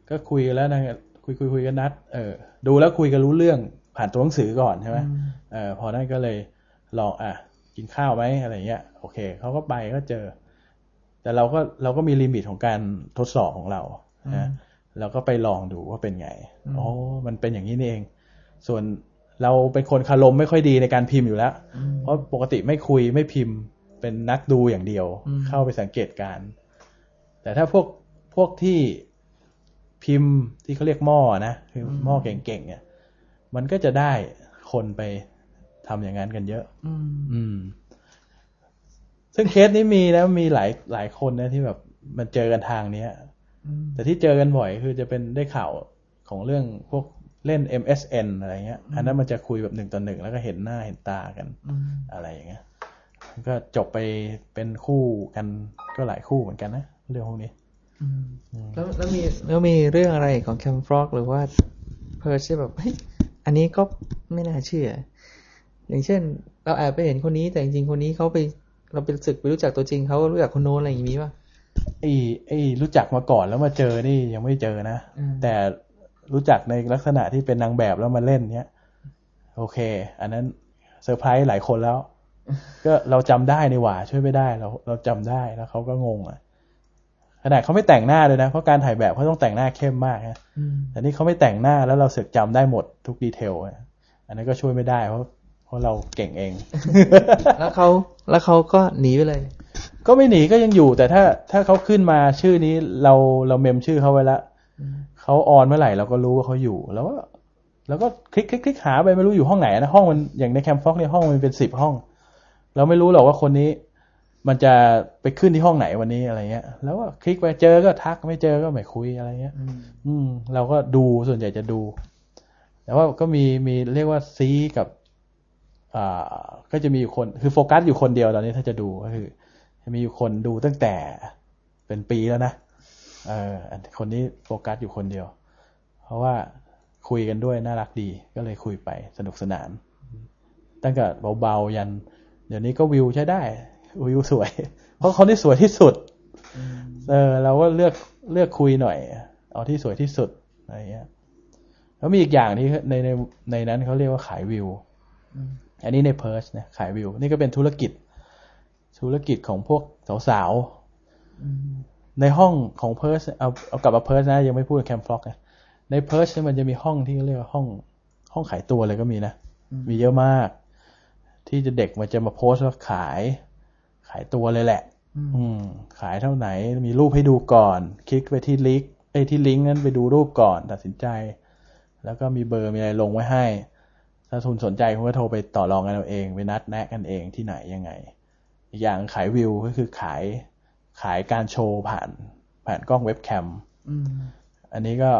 ก็คุยกันแล้วนะคุยคุยคุยกันนัด เออ ดูแล้วคุยกันรู้เรื่องผ่านตัวหนังสือก่อนใช่ไหมเออพอนั้นก็เลย ลองอะกินข้าวไหมอะไรเงี้ยโอเคเขาก็ไปก็เจอ แต่เราก็เราก็มีลิมิตของการทดสอบของเรานะเราก็ไปลองดูว่าเป็นไงอ๋อมันเป็นอย่างนี้นี่เอง ส่วนเราเป็นคนคารมไม่ค่อยดีในการพิมพ์อยู่แล้ว เพราะปกติไม่คุยไม่พิมพ์ เป็นนักดูอย่างเดียว เข้าไปสังเกตการณ์แต่ถ้าพวกพวกที่พิมพ์ที่เขาเรียกหม้อนะคือหม้อเก่งๆเนี่ยมันก็จะได้คนไป ทำอย่างนั้นกันเยอะอืมอืม ซึ่งเคสนี้มีนะมีหลายหลายคนนะที่แบบมันเจอกันทางเนี้ยแต่ที่เจอกันบ่อยคือจะเป็นได้ข่าวของเรื่องพวกเล่น MSN อะไรเงี้ย อันนั้นมันจะคุยแบบหนึ่งต่อหนึ่งแล้วก็เห็นหน้าเห็นตากันอะไรอย่างเงี้ยมันก็จบไปเป็นคู่กันก็หลายคู่เหมือนกันนะเรื่องพวกนี้แล้วแล้วมีแล้วมีเรื่องอะไรของแคมฟรอกหรือว่าเพิร์ชที่แบบเฮ้ยอันนี้ก็ไม่น่าเชื่อ อย่างเช่น เราแอบไปเห็นคนนี้แต่จริงๆคนนี้เขาไปเราไปศึกไปรู้จักตัวจริงเขารู้จักคนโน้นอะไรอย่างนี้ป่ะไอ้ไอ้รู้จักมาก่อนแล้วมาเจอนี่ยังไม่เจอนะอืมแต่รู้จักในลักษณะที่เป็นนางแบบแล้วมาเล่นเนี้ยโอเค อันนั้นเซอร์ไพรส์หลายคนแล้ว ก็เราจำได้นี่หว่า ช่วยไม่ได้เราเราจำได้แล้วเขาก็งงอะขนาดเขาไม่แต่งหน้าเลยนะเพราะการถ่ายแบบเขาต้องแต่งหน้าเข้มมากนะอืมแต่นี่เขาไม่แต่งหน้าแล้วเราเสือกจำได้หมดทุก detail อะอันนั้นก็ช่วยไม่ได้เพราะเพ ราะเราเก่งเอง แล้วเขาแล้วเขาก็หนีไปเลย ก็ไม่หนีก็ยังอยู่ แต่ถ้าถ้าเขาขึ้นมาชื่อนี้เราเรา mem ชื่อเขาไว้แล้วเขา on เมื่อไหร่เราก็รู้ว่าเขาอยู่ แล้วก็แล้วก็คลิกคลิกคลิกหาไปไม่รู้อยู่ห้องไหนนะห้องมันอย่างในแคมฟ็อกเนี่ยห้องมันเป็นสิบห้อง เราไม่รู้หรอกว่าคนนี้ มันจะไปขึ้นที่ห้องไหนวันนี้อะไรเงี้ย แล้วก็คลิกไปเจอก็ทักไม่เจอก็ไม่คุยอะไรเงี้ย อืม เราก็ดูส่วนใหญ่จะดู แต่ว่าก็มีมีเรียกว่าซีกับอ่า ก็จะมีอยู่คนคือโฟกัสอยู่คนเดียวตอนนี้ถ้าจะดูก็คือจะมีอยู่คนดูตั้งแต่เป็นปีแล้วนะเอออันคนนี้โฟกัสอยู่คนเดียว เพราะว่าคุยกันด้วยน่ารักดีก็เลยคุยไปสนุกสนาน ตั้งแต่เบาๆยัน เดี๋ยวนี้ก็วิวใช้ได้ วิวสวย เพราะคนที่สวยที่สุด เออเราก็เลือกเลือกคุยหน่อย เอาที่สวยที่สุดอะไรเงี้ยแล้วมีอีกอย่างที่ในในในนั้นเขาเรียกว่าขายวิว อันนี้ในเพิร์ชนะขายวิว นี่ก็เป็นธุรกิจ ธุรกิจของพวกสาวๆในห้องของ Pirch เอาเอากลับมา Pirch นะ ยังไม่พูด Camfrog นะใน Pirch เนี่ยมันจะมีห้องที่เรียกว่าห้องห้องขายตัวเลยก็มีนะ มีเยอะมาก ที่จะเด็กมันจะมาโพสต์ว่าขาย ขายตัวเลยแหละ อืม ขายเท่าไหร่ มีรูปให้ดูก่อน คลิกไปที่ลิงก์ไอ้ยที่ลิงก์นั้นไปดูรูปก่อนตัดสินใจ แล้วก็มีเบอร์มีอะไรลงไว้ให้ ถ้าทุนสนใจคุณก็โทรไปต่อรองกันเอาเองไปนัดแนะกันเองที่ไหนยังไง อีกอย่างขายวิวก็คือขายขายการโชว์ผ่าน ผ่านกล้องเว็บแคมอันนี้ก็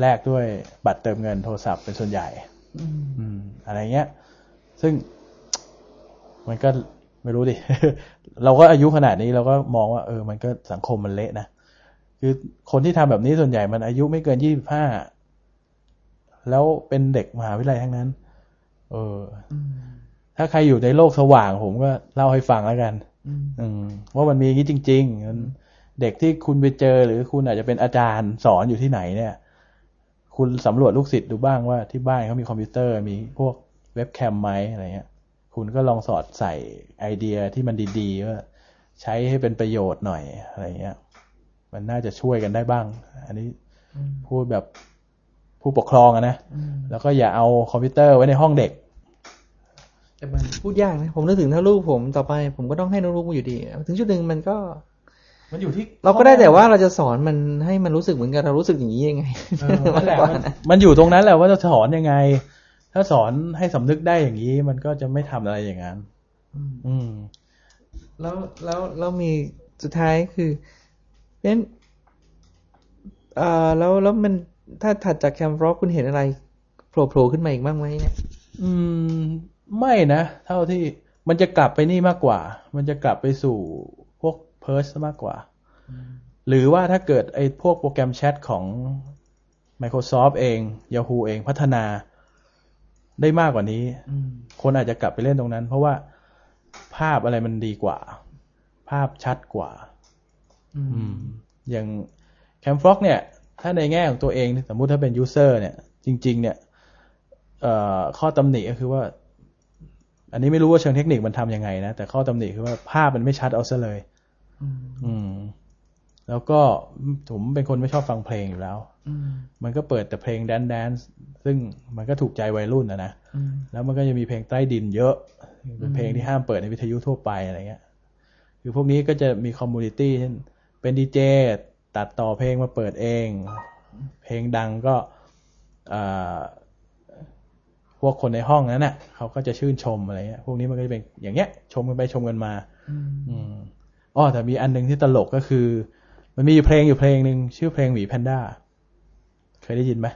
แลกด้วยบัตรเติมเงินโทรศัพท์เป็นส่วนใหญ่อืมอะไรเงี้ย ซึ่งมันก็ไม่รู้ดิ เราก็อายุขนาดนี้เราก็มองว่าเออ มันก็สังคมมันเละนะ คือคนที่ทำแบบนี้ส่วนใหญ่มันอายุไม่เกินยี่สิบห้า แล้วเป็นเด็กมหาวิทยาลัยทั้งนั้น เอออ ถ้าใครอยู่ในโลกสว่าง ผมก็เล่าให้ฟังแล้วกัน อืมว่ามันมีอย่างนี้จริงๆมันเด็กที่คุณไปเจอหรือคุณอาจจะเป็นอาจารย์สอนอยู่ที่ไหนเนี่ย คุณสำรวจลูกศิษย์ดูบ้างว่าที่บ้านเขามีคอมพิวเตอร์มีพวกเว็บแคมไหมอะไรเงี้ย คุณก็ลองสอดใส่ไอเดียที่มันดีๆว่าใช้ให้เป็นประโยชน์หน่อยอะไรเงี้ย มันน่าจะช่วยกันได้บ้าง อันนี้พูดแบบ ผู้ปกครองอะนะ แล้วก็อย่าเอาคอมพิวเตอร์ไว้ในห้องเด็ก แต่มันพูดยากนะ ผมนึกถึงถ้าลูกผมต่อไป ผมก็ต้องให้ลูกๆอยู่ดี ถึงจุดหนึ่งมันก็ มันอยู่ที่ เราก็ได้แต่ว่าเราจะสอนมันให้มันรู้สึกเหมือนกับเรารู้สึกอย่างนี้ยังไงเออนั่นแหละมากกว่ามันนะมันอยู่ตรงนั้นแหละว่าจะสอนยังไง ถ้าสอนให้สำนึกได้อย่างนี้ มันก็จะไม่ทำอะไรอย่างนั้น อืม แล้วแล้วแล้วมีสุดท้ายคือเพราะฉะนั้นเอ่อแล้วแล้วมัน ถ้าถัดจากแคมฟร็อกคุณเห็นอะไรโผล่โผล่ขึ้นมาอีกบ้างไหมเนี่ยอืม ไม่นะ เท่าที่มันจะกลับไปนี่มากกว่า มันจะกลับไปสู่พวกเพิร์สมากกว่า หรือว่าถ้าเกิดไอ้พวกโปรแกรมแชทของ Microsoft เอง Yahoo เองพัฒนาได้มากกว่านี้ คนอาจจะกลับไปเล่นตรงนั้น เพราะว่าภาพอะไรมันดีกว่า ภาพชัดกว่าอืมอย่างแคมฟล็อกเนี่ย ถ้าในแง่ของตัวเองสมมุติถ้าเป็นยูเซอร์เนี่ย จริง ๆ เนี่ยเอ่อข้อตำหนิก็คือว่า อันนี้ไม่รู้ว่าเชิงเทคนิคมันทำยังไงนะ แต่ข้อตำหนิคือว่าภาพมันไม่ชัดเอาซะเลย อืม แล้วก็ผมเป็นคนไม่ชอบฟังเพลงอยู่แล้วมันก็เปิดแต่เพลง dance dance ซึ่งมันก็ถูกใจวัยรุ่นนะนะ แล้วมันก็จะมีเพลงใต้ดินเยอะ เป็นเพลงที่ห้ามเปิดในวิทยุทั่วไปอะไรเงี้ย คือพวกนี้ก็จะมี community เช่นเป็นดีเจ ตัดต่อเพลงมาเปิดเอง เพลงดังก็อ่าพวกคนในห้องนั้นน่ะเขาก็จะชื่นชมอะไรเงี้ยพวกนี้มันก็จะเป็นอย่างเงี้ย ชมกันไปชมกันมา อืมอ๋อแต่มีอันหนึ่งที่ตลกก็คือ มันมีอยู่เพลงอยู่เพลงหนึ่งชื่อเพลงหมีแพนด้าเคยได้ยินไหม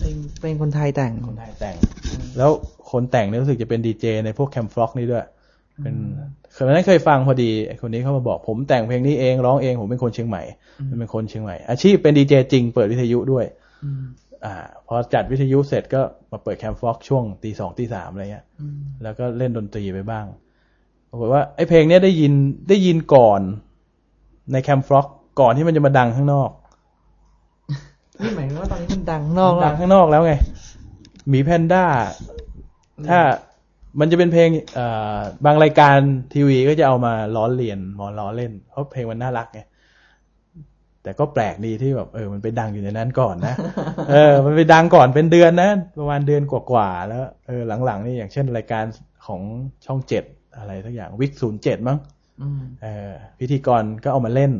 เป็นเป็นคนไทยแต่งคนไทยแต่ง แล้วคนแต่งเนี่ยรู้สึกจะเป็นดีเจในพวกแคมฟล็อกนี่ด้วย เป็นเคยวันนั้นเคยฟังพอดีไอ้คนนี้เขามาบอกผมแต่งเพลงนี้เองร้องเองผมเป็นคนเชียงใหม่มันเป็นคนเชียงใหม่ อาชีพเป็นดีเจจริงเปิดวิทยุด้วยอ่า พอจัดวิทยุเสร็จก็มาเปิดแคมฟล็อกช่วงตีสองตีสามอะไรเงี้ยแล้วก็เล่นดนตรีไปบ้างปรากฏว่าไอ้เพลงเนี้ยได้ยินได้ยินก่อนในแคมฟล็อกก่อนที่มันจะมาดังข้างนอกนี่หมายถึงว่าตอนนี้มันดังข้างนอกดัแล้งวข้างนอกแล้วไงหมีแพนด้าถ้า มันจะเป็นเพลงเอ่อบางรายการทีวีก็จะเอามาล้อเลียนมอล้อเล่น เพราะเพลงมันน่ารักไงแต่ก็แปลกดีที่แบบเออมันไปดังอยู่ในนั้นก่อนนะเออ มันไปดังก่อนเป็นเดือนนะประมาณเดือนกว่าๆแล้วเออหลังๆนี่อย่างเช่นรายการของช่องเจ็ดอะไรทักอย่างวิกศูนย์เจ็ดมั้งอืมเออพิธีกรก็เอามาเล่น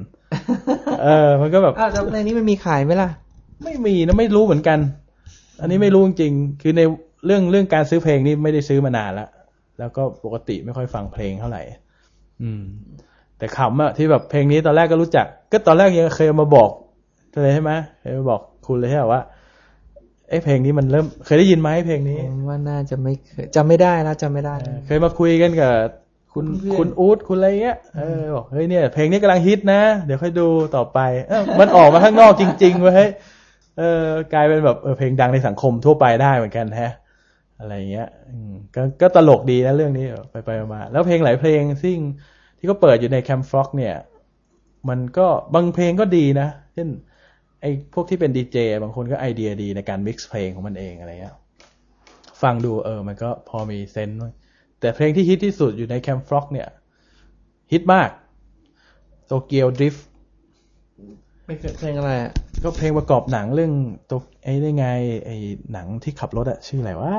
เออ มันก็แบบอ้าวแล้วในนี้มันมีขายไหมล่ะ ไม่มีนะไม่รู้เหมือนกัน อันนี้ไม่รู้จริงๆคือใน เรื่องเรื่องการซื้อเพลงนี่ไม่ได้ซื้อมานานแล้วแล้วก็ปกติไม่ค่อยฟังเพลงเท่าไหร่ อืม แต่ขำอะที่แบบเพลงนี้ตอนแรกก็รู้จัก ก็ตอนแรกยังเคยเอามาบอกเลยใช่ไหมเคยมาบอกคุณเลยใช่ไหมว่าเอ้เพลงนี้มันเริ่มเคยได้ยินไหมเพลงนี้ผมว่าน่าจะไม่เคยจำไม่ได้แล้วจำไม่ได้เออเคยมาคุยกันกับคุณเพื่อนคุณอู๊ดคุณอะไรเงี้ยเออบอกเฮ้ยเนี่ยเพลงนี้กำลังฮิตนะ เดี๋ยวค่อยดูต่อไปเออมันออกมาข้างนอกจริงๆเว้ยเฮ้ยเออกลายเป็นแบบเออเพลงดังในสังคมทั่วไปได้เหมือนกันแฮะ อะไรเงี้ยก็ก็ตลกดีนะเรื่องนี้ไปไปมา แล้วเพลงหลายเพลงซึ่งที่เขาเปิดอยู่ในแคมฟล็อกเนี่ย มันก็บางเพลงก็ดีนะ เช่น ไอ้พวกที่เป็นดีเจบางคนก็ไอเดียดีในการ mix เพลงของมันเองอะไรเงี้ย ฟังดูเออ มันก็พอมี sense แต่เพลงที่ฮิตที่สุดอยู่ใน Camfrog เนี่ย ฮิตมาก Tokyo Drift ไม่ เคยเพลงอะไรอะก็เพลงประกอบหนังเรื่องตัวไอ้ได้ไง ไอ้หนังที่ขับรถอะชื่ออะไรวะ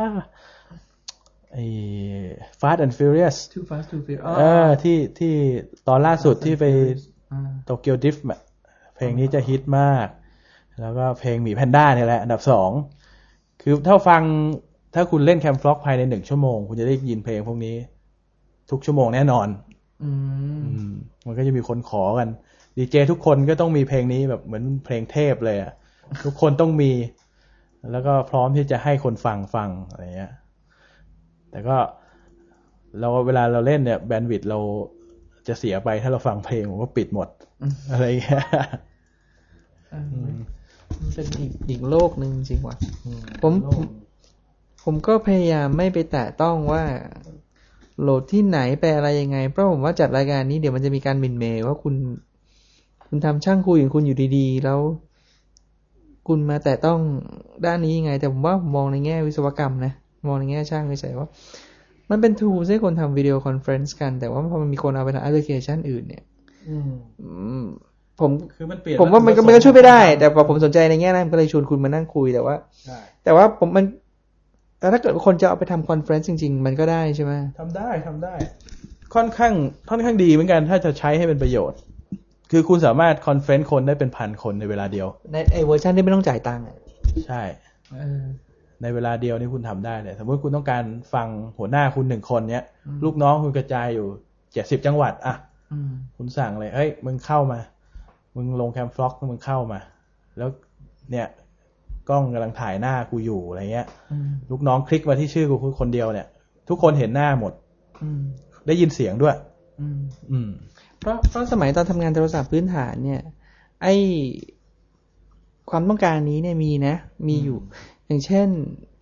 ไอ้ Fast and Furious Too Fast Too Furious เออที่ที่ตอนล่าสุดที่ไปอ่า Tokyo Drift เพลงนี้จะฮิตมาก แล้วก็เพลงหมีแพนด้าเนี่ยแหละ อันดับสอง คือถ้าฟังถ้าคุณเล่น Camfrog ภายในหนึ่งชั่วโมง คุณจะได้ยินเพลงพวกนี้ ทุกชั่วโมงแน่นอน อืมอืมมันก็จะมีคนขอกัน ดีเจทุกคนก็ต้องมีเพลงนี้แบบเหมือนเพลงเทพเลยอะทุกคนต้องมี แล้วก็พร้อมที่จะให้คนฟังฟังอะไรเงี้ย แต่ก็เราเวลาเราเล่นเนี่ยแบนด์วิดต์เราจะเสียไปถ้าเราฟังเพลงผมก็ปิดหมด อะไรเงี้ยอ่ามันเป็นอีกอีกโลกหนึ่งจริงว่ะผมผมผมก็พยายามไม่ไปแตะต้องว่าโหลดที่ไหนไปอะไรยังไง เพราะผมว่าจัดรายการนี้เดี๋ยวมันจะมีการหมินเมย์ว่าคุณ คุณทำช่างคุยของคุณอยู่ดีๆ แล้ว คุณมาแตะต้องด้านนี้ยังไง แต่ผมว่าผมมองในแง่วิศวกรรมนะ มองในแง่ช่างเฉยๆว่า มันเป็น tool ให้คนทำ video conference กัน แต่ว่าพอมันมีคนเอาไปทำแอปพลิเคชันอื่นเนี่ยอืมผมคือมันเปลี่ยนผมว่ามันก็มันก็ช่วยไม่ได้ แต่พอผมสนใจในแง่นั้นผมก็เลยชวนคุณมานั่งคุยแต่ว่าใช่แต่ว่าผมมันแต่ถ้าเกิดคนจะเอาไปทำ conference จริง ๆ มันก็ได้ใช่ไหมทำได้ทำได้ ค่อนข้างค่อนข้างดีเหมือนกันถ้าจะใช้ให้เป็นประโยชน์ คือคุณสามารถ conference คนได้เป็นพันคนในเวลาเดียว ในไอเวอร์ชันที่ไม่ต้องจ่ายตังค์อะใช่เออในเวลาเดียวนี่คุณทำได้เลยสมมติคุณต้องการฟังหัวหน้าคุณหนึ่งคนเนี้ย ลูกน้องคุณกระจายอยู่เจ็ดสิบจังหวัด อะอืมคุณสั่งเลยเฮ้ยมึงเข้ามา มึงลงแคมฟล็อกมึงเข้ามา แล้วเนี่ยกล้องกำลังถ่ายหน้ากูอยู่อะไรเงี้ยอืมลูกน้องคลิกมาที่ชื่อกูคนเดียวเนี่ย ทุกคนเห็นหน้าหมดอืมได้ยินเสียงด้วย อืมอืม เพราะเพราะสมัยตอนทำงานโทรศัพท์พื้นฐานเนี่ย ไอความต้องการนี้เนี่ยมีนะ มีอยู่ อย่างเช่น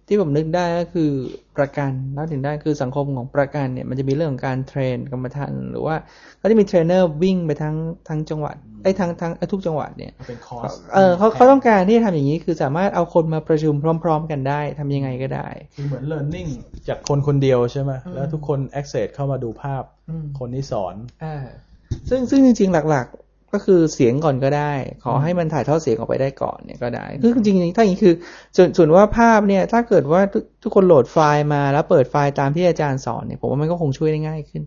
ที่ผมนึกได้ก็คือประกันแล้วถึงได้คือสังคมของประกันเนี่ยมันจะมีเรื่องของการ train พนักงานหรือว่าก็จะมีเทรนเนอร์วิ่งไปทั้งทั้งจังหวัดไอ้ยทั้งทั้งไอ้ทุกจังหวัดเนี่ยเป็นคอร์สเออเขาเขาต้องการที่จะทำอย่างนี้คือสามารถเอาคนมาประชุมพร้อม ๆ กันได้ทำยังไงก็ได้คือเหมือน learning จากคนคนเดียวใช่ไหมแล้วทุกคน access เข้ามาดูภาพอืมคนที่สอนอ่า ซึ่งซึ่งจริง ๆ หลัก ๆ ก็คือเสียงก่อนก็ได้ ขอให้มันถ่ายทอดเสียงออกไปได้ก่อนเนี่ยก็ได้ คือจริงๆถ้าอย่างนี้คือส่วนส่วนว่าภาพเนี่ย ถ้าเกิดว่าทุกทุกคนโหลดไฟล์มาแล้วเปิดไฟล์ตามที่อาจารย์สอนเนี่ยผมว่ามันก็คงช่วยได้ง่ายขึ้น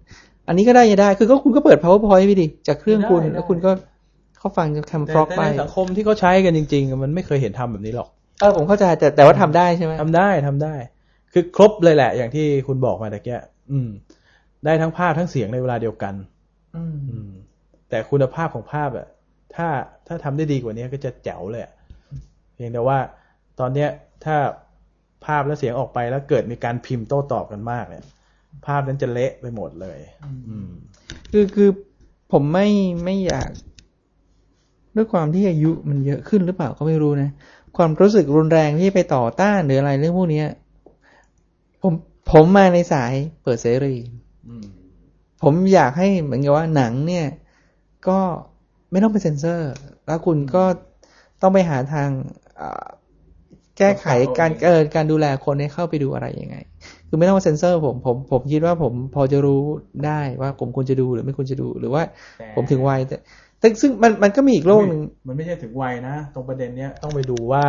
อันนี้ก็ได้ยังได้ คือก็คุณก็เปิด powerpoint ไปดิจากเครื่องคุณได้ได้แล้วคุณก็เข้าฟังจากแคมฟแต่ล็อกแต่ไปในสังคมที่เขาใช้กันจริง ๆ มันไม่เคยเห็นทำแบบนี้หรอกเออผมเข้าใจแต่แต่ว่าทำได้ใช่ไหมทำได้ทำได้ คือครบเลยแหละ อย่างที่คุณบอกมาตะเกียอืม ได้ทั้งภาพทั้งเสียงในเวลาเดียวกันอืมอืม แต่คุณภาพของภาพอะถ้าถ้าทำได้ดีกว่านี้ก็จะแจ๋วเลยอะเพียงแต่ว่าตอนเนี้ยถ้าภาพและเสียงออกไปแล้วเกิดมีการพิมพ์โต้ตอบกันมากเนี่ย ภาพนั้นจะเละไปหมดเลย อืมคือคือผมไม่ไม่อยาก ด้วยความที่อายุมันเยอะขึ้นหรือเปล่าก็ไม่รู้นะ ความรู้สึกรุนแรงที่ไปต่อต้านหรืออะไรเรื่องพวกเนี้ยผมผมมาในสายเปิดเสรีอืม ผมอยากให้เหมือนกับว่าหนังเนี่ย ก็ไม่ต้องไปเซ็นเซอร์ แล้วคุณก็ต้องไปหาทางอ่าแก้ไขการเออการดูแลคนให้เข้าไปดูอะไรยังไงคือคือไม่ต้องมาเซ็นเซอร์ผมผมผมคิดว่าผมพอจะรู้ได้ว่าผมควรจะดูหรือไม่ควรจะดูหรือว่าแต่ผมถึงวัยแต่แต่ซึ่งมันมันก็มีอีกโลกหนึ่งมันไม่ใช่ถึงวัยนะ ตรงประเด็นเนี้ยต้องไปดูว่า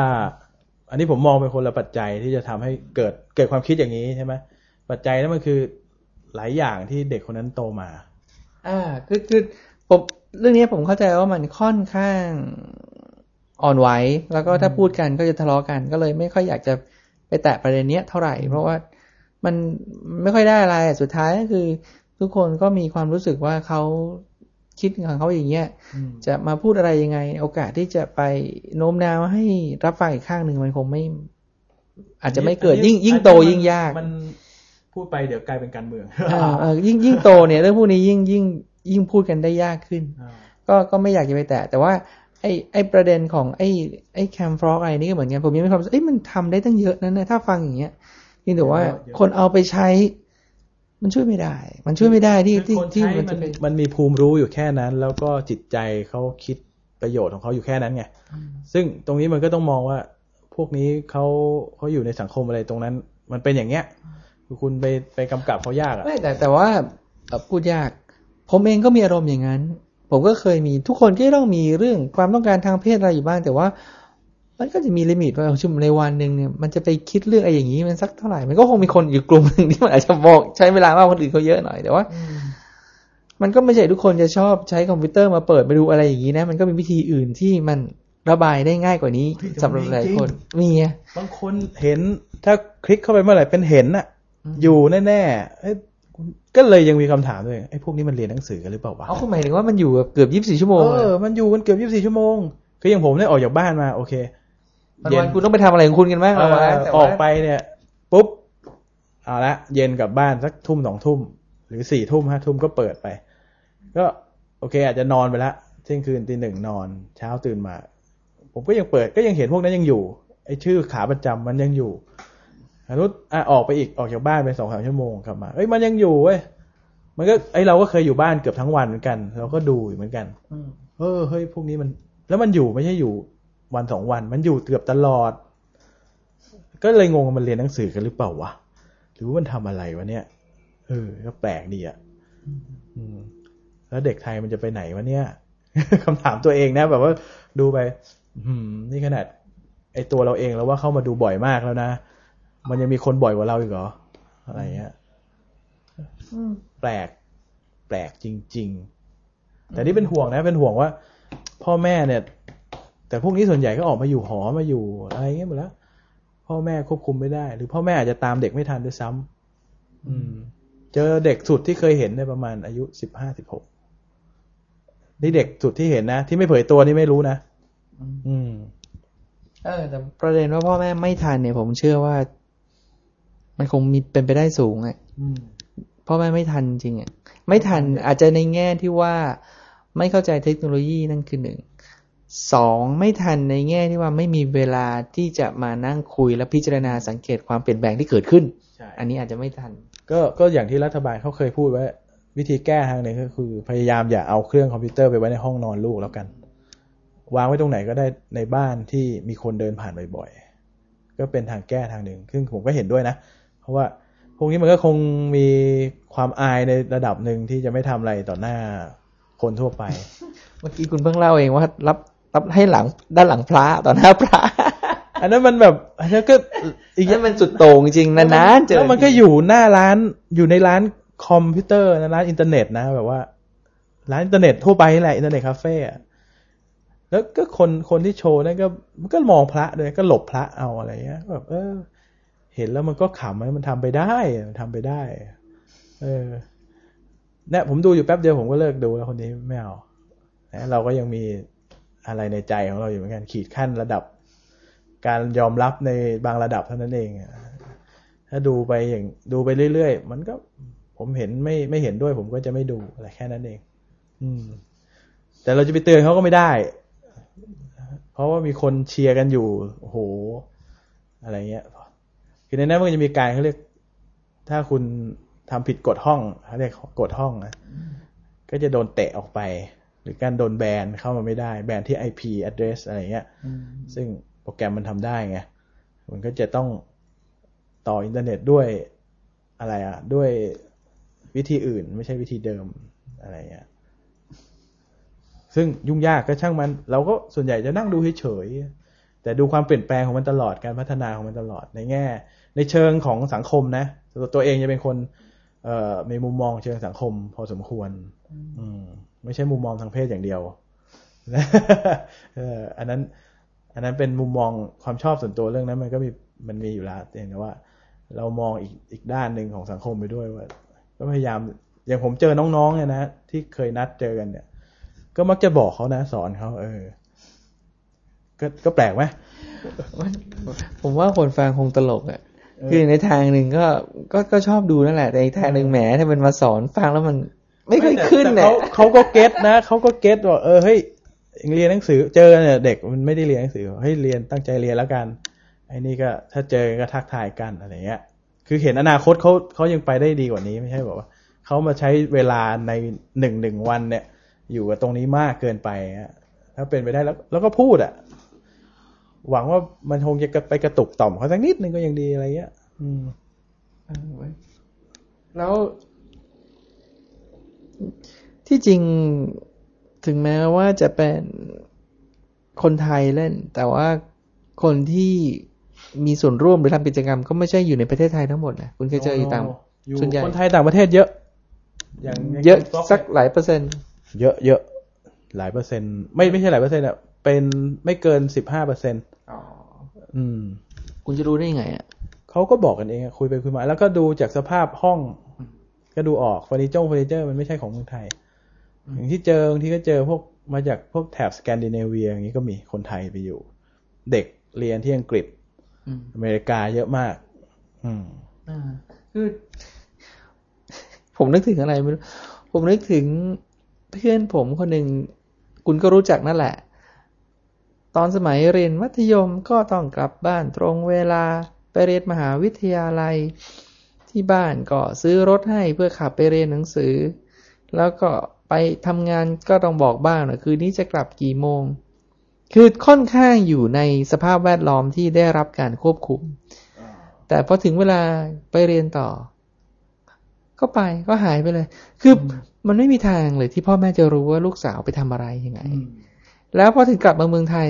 อันนี้ผมมองเป็นคนละปัจจัยที่จะทำให้เกิดเกิดความคิดอย่างนี้ใช่ไหมปัจจัยนั้นมันคือ หลายอย่างที่เด็กคนนั้นโตมา อ่า คือคือผมเรื่องนี้ผมเข้าใจว่ามันค่อนข้างอ่อนไหวแล้วก็ถ้าพูดกันก็จะทะเลาะกันก็เลยไม่ค่อยอยากจะไปแตะประเด็นเนี้ยเท่าไหร่ เพราะว่ามันไม่ค่อยได้อะไรสุดท้ายก็คือ ทุกคนก็มีความรู้สึกว่าเขาคิดของเขาอย่างเงี้ยอืมจะมาพูดอะไรยังไง โอกาสที่จะไปโน้มน้าวให้รับฟังอีกข้างหนึ่งมันคงไม่ อาจจะไม่เกิดยิ่งยิ่งโตยิ่งยากมัน พูดไปเดี๋ยวกลายเป็นการเมืองเออเออยิ่งยิ่งโตเนี่ยเรื่องพวกนี้ยิ่งยิ่งยิ่งพูดกันได้ยากขึ้นอ่าก็ก็ไม่อยากจะไปแตะ แต่ว่าไอ้ไอ้ประเด็นของไอ้ไอ้แคมฟรอกอะไรนี่ก็เหมือนกัน ผมยังมีความรู้สึกเอ้ยมันทำได้ตั้งเยอะนั่นนะถ้าฟังอย่างเงี้ยเพียงแต่ว่าคนเอาไปใช้ มันช่วยไม่ได้ มันช่วยไม่ได้ที่คือที่คนที่ใช้มันมัจะนเป็นมันมีภูมิรู้อยู่แค่นั้น แล้วก็จิตใจเขาคิดประโยชน์ของเขาอยู่แค่นั้นไงซึ่งตรงนี้มันก็ต้องมองว่า พวกนี้เขาเขาอยู่ในสังคมอะไรตรงนั้น มันเป็นอย่างเงี้ย คือคุณไปไปกำกับเขายากอะไม่แต่แต่ว่าเอ่อพูดยาก ผมเองก็มีอารมณ์อย่างนั้น ผมก็เคยมีทุกคนก็ต้องมีเรื่องความต้องการทางเพศอะไรอยู่บ้าง แต่ว่า มันก็จะมีลิมิตว่าชั่วโมงในวันหนึ่งเนี่ยมันจะไปคิดเรื่องอะไรอย่างนี้มันสักเท่าไหร่ มันก็คงมีคนอยู่กลุ่มหนึ่งที่มันอาจจะบอกใช้เวลามากกว่าคนอื่นเขาเยอะหน่อยแต่ว่ามันก็ไม่ใช่ทุกคนจะชอบใช้คอมพิวเตอร์มาเปิดมาดูอะไรอย่างนี้นะ มันก็มีวิธีอื่นที่มันระบายได้ง่ายกว่านี้สำหรับหลายคนมีไงบางคนเห็นถ้าคลิกเข้าไปเมื่อไหร่เป็นเห็นอะ อืมอยู่แน่ๆเอ้ยก็เลยยังมีคำถามด้วยไอ้พวกนี้มันเรียนหนังสือกันหรือเปล่าวะเอาคุณหมายถึงว่ามันอยู่แบบเกือบยี่สิบสี่ชั่วโมงเออมันอยู่กันเกือบยี่สิบสี่ชั่วโมงคืออย่างผมเนี่ยออกจากบ้านมาโอเควันวันๆคุณต้องไปทำอะไรของคุณกันบ้างเอเอาไว้อแต่อว่าอกไปเนี่ยปุ๊บเอาละเย็นกลับบ้านสักทุ่มสองทุ่ม หรือสี่ทุ่มห้าทุ่มก็เปิดไป ก็โอเค อาจจะนอนไปละเที่ยงคืนตีหนึ่งนอน เช้าตื่นมา ผมก็ยังเปิดก็ยังเห็นพวกนั้นยังอยู่ไอ้ชื่อขาประจำมันยังอยู่ อนุอะออกไปอีกออกจากบ้านไปสองสามชั่วโมงกลับมาเอ้ยมันยังอยู่เว้ยมันก็ไอเราก็เคยอยู่บ้านเกือบทั้งวันเหมือนกัน เราก็ดูอยู่เหมือนกันอืมเออเฮ้ยพวกนี้มัน แล้วมันอยู่ไม่ใช่อยู่วันสองวัน มันอยู่เกือบตลอด ก็เลยงงว่ามันเรียนหนังสือกันหรือเปล่าวะหรือว่ามันทำอะไรวะเนี่ยเออก็แปลกดีอะอืมแล้วเด็กไทยมันจะไปไหนวะเนี่ยคำถามตัวเองนะ แบบว่าดูไป อืม นี่ขนาดไอตัวเราเองแล้วว่าเข้ามาดูบ่อยมากแล้วนะ มันยังมีคนบ่อยกว่าเราอีกเหรอ อะไรเงี้ยอืมแปลก แปลกจริง ๆ แต่นี่เป็นห่วงนะ เป็นห่วงว่า พ่อแม่เนี่ย แต่พวกนี้ส่วนใหญ่ก็ออกมาอยู่หอมาอยู่อะไรเงี้ยหมดแล้ว พ่อแม่ควบคุมไม่ได้ หรือพ่อแม่อาจจะตามเด็กไม่ทันด้วยซ้ำอืม เจอเด็กสุดที่เคยเห็นในยประมาณอายุสิบห้าสิบหกนี่เด็กสุดที่เห็นนะ ที่ไม่เผยตัวนี่ไม่รู้นะอืม เออแต่ประเด็นว่าพ่อแม่ไม่ทันเนี่ยผมเชื่อว่า มันคงมีเป็นไปได้สูงอะอืมพ่อแม่ไม่ทันจริงๆอะไม่ทันอาจจะในแง่ที่ว่าไม่เข้าใจเทคโนโลยีนั่นคือหนึ่งสองไม่ทันในแง่ที่ว่าไม่มีเวลาที่จะมานั่งคุยและพิจารณาสังเกตความเปลี่ยนแปลงที่เกิดขึ้นใช่อันนี้อาจจะไม่ทัน ก็ก็อย่างที่รัฐบาลเขาเคยพูดไว้วิธีแก้ทางหนึ่งก็คือพยายามอย่าเอาเครื่องคอมพิวเตอร์ไปไว้ในห้องนอนลูกแล้วกัน วางไว้ตรงไหนก็ได้ในบ้านที่มีคนเดินผ่านบ่อยๆก็เป็นทางแก้ทางหนึ่งซึ่งผมก็เห็นด้วยนะเพ ราะว่าพวกนี้มันก็คงมีความอายในระดับหนึ่งที่จะไม่ทำอะไรต่อหน้าคนทั่วไป เมื่อกี้คุณเพิ่งเล่าเองว่า รับรับให้หลังด้านหลังพระต่อหน้าพระ อันนั้นมันแบบอันนั้นก็อีกนั่นมันสุดโต่งจริงๆนานๆเจอแล้วมันก็อยู่หน้าร้านอยู่ในร้านคอมพิวเตอร์นะร้านอินเทอร์เน็ตนะแบบว่า ร้านอินเทอร์เน็ตทั่วไปนี่แหละอินเทอร์เน็ตคาเฟ่อะแล้วก็คนคนที่โชว์นั่นก็มันก็มองพระด้วยก็หลบพระเอาอะไรเงี้ยแบบเออ เห็นแล้วมันก็ขำมันมันทำไปได้มันทำไปได้ เออเนี่ยผมดูอยู่แป๊บเดียวผมก็เลิกดูแล้วคนนี้ไม่เอานะเราก็ยังมีอะไรในใจของเราอยู่เหมือนกันขีดขั้นระดับ การยอมรับในบางระดับเท่านั้นเองถ้าดูไปอย่างดูไปเรื่อยๆมันก็ผมเห็นไม่ไม่เห็นด้วย ผมก็จะไม่ดูอะไรแค่นั้นเอง อืม แต่เราจะไปเตือนเขาก็ไม่ได้ เพราะว่ามีคนเชียร์กันอยู่โอ้โหอะไรเงี้ย คือในนั้นมันก็จะมีการเขาเรียก ถ้าคุณทำผิดกฎห้องเขาเรียกกฎห้องนะก็จะโดนเตะออกไป หรือการโดนแบนเข้ามาไม่ได้ แบนที่ IP address อะไรเงี้ย ซึ่งโปรแกรมมันทำได้ไง มันก็จะต้องต่ออินเทอร์เน็ตด้วยอะไรอะด้วยวิธีอื่น ไม่ใช่วิธีเดิมอะไรเงี้ย ซึ่งยุ่งยากก็ช่างมัน เราก็ส่วนใหญ่จะนั่งดูเฉยๆ แต่ดูความเปลี่ยนแปลงของมันตลอดการพัฒนาของมันตลอดในแง่ ในเชิงของสังคมนะตัวตัวเองจะเป็นคนเอ่อมีมุมมองเชิงสังคม พอสมควร อืม ไม่ใช่มุมมองทางเพศอย่างเดียวเอออันนั้น อันนั้นเป็นมุมมองความชอบส่วนตัวเรื่องนั้นมันก็มีมันมีอยู่แล้วเพียงแต่ว่า เรามองอีกอีกด้านหนึ่งของสังคมไปด้วยว่าก็พยายามอย่างผมเจอน้องๆเนี่ยนะที่เคยนัดเจอกันเนี่ย ก็มักจะบอกเขานะ สอนเขาเออ ก็ก็แปลกไหมผมว่าคนฟังคงตลกอะเออคือในทางหนึ่งก็ก็ก็ชอบดูนั่นแหละแต่อีกทางหนึ่งแหมถ้ามันมาสอนฟังแล้วมันไม่ค่อยขึ้นแต่เนี่ยเขาเขาก็เก็ตนะเขาก็เก็ตว่าเออเฮ้ยเรียนหนังสือเจอเนี่ยเด็กมันไม่ได้เรียนหนังสือเฮ้ยเรียนตั้งใจเรียนแล้วกันไอ้นี่ก็ถ้าเจอก็ทักทายกันอะไรเงี้ย คือเห็นอนาคตเขาเขายังไปได้ดีกว่านี้ไม่ใช่บอกว่าเขามาใช้เวลาในหนึ่งหนึ่งวันเนี่ย อยู่กับตรงนี้มากเกินไปอะถ้าเป็นไปได้แล้ว แล้วก็พูดอะ หวังว่ามันคงจะไปกระตุกต่อมเขาสักนิดนึงก็ยังดีอะไรเงี้ย อืมแล้ว ที่จริงถึงแม้ว่าจะเป็นคนไทยเล่น แต่ว่าคนที่มีส่วนร่วมหรือทำกิจกรรม ก็ไม่ใช่อยู่ในประเทศไทยทั้งหมดนะคุณเคยเจออยู่ต่างอยู่ส่วนใหญ่คนไทยต่างประเทศเยอะอย่างเยอะในกลุ่มสักหลายเปอร์เซ็นต์ เยอะเยอะหลายเปอร์เซ็นต์ ไม่ไม่ใช่หลายเปอร์เซ็นต์อะ เป็นไม่เกินสิบห้าเปอร์เซ็นต์อืม คุณจะรู้ได้ยังไงอะเขาก็บอกกันเองอะคุยไปคุยมา แล้วก็ดูจากสภาพห้อง ก็ดูออกเฟอร์นิเจอร์เฟอร์นิเจอร์มันไม่ใช่ของเมืองไทย อย่างที่เจอบางทีก็เจอพวกมาจากพวกแถบสแกนดิเนเวียอย่างนี้ก็มีคนไทยไปอยู่ เด็กเรียนที่อังกฤษอืมอเมริกาเยอะมาก อืมอ่าคือ ผมนึกถึงอะไรไม่รู้ผมนึกถึงเพื่อนผมคนหนึ่งคุณก็รู้จักนั่นแหละ ตอนสมัยเรียนมัธยมก็ต้องกลับบ้านตรงเวลาไปเรียนมหาวิทยาลัย ที่บ้านก็ซื้อรถให้เพื่อขับไปเรียนหนังสือ แล้วก็ไปทำงานก็ต้องบอกบ้างนะคืนนี้จะกลับกี่โมง คือค่อนข้างอยู่ในสภาพแวดล้อมที่ได้รับการควบคุม แต่พอถึงเวลาไปเรียนต่อ ก็ไปก็หายไปเลย คืออมันไม่มีทางเลยที่พ่อแม่จะรู้ว่าลูกสาวไปทำอะไรยังไง แล้วพอถึงกลับมาเมืองไทย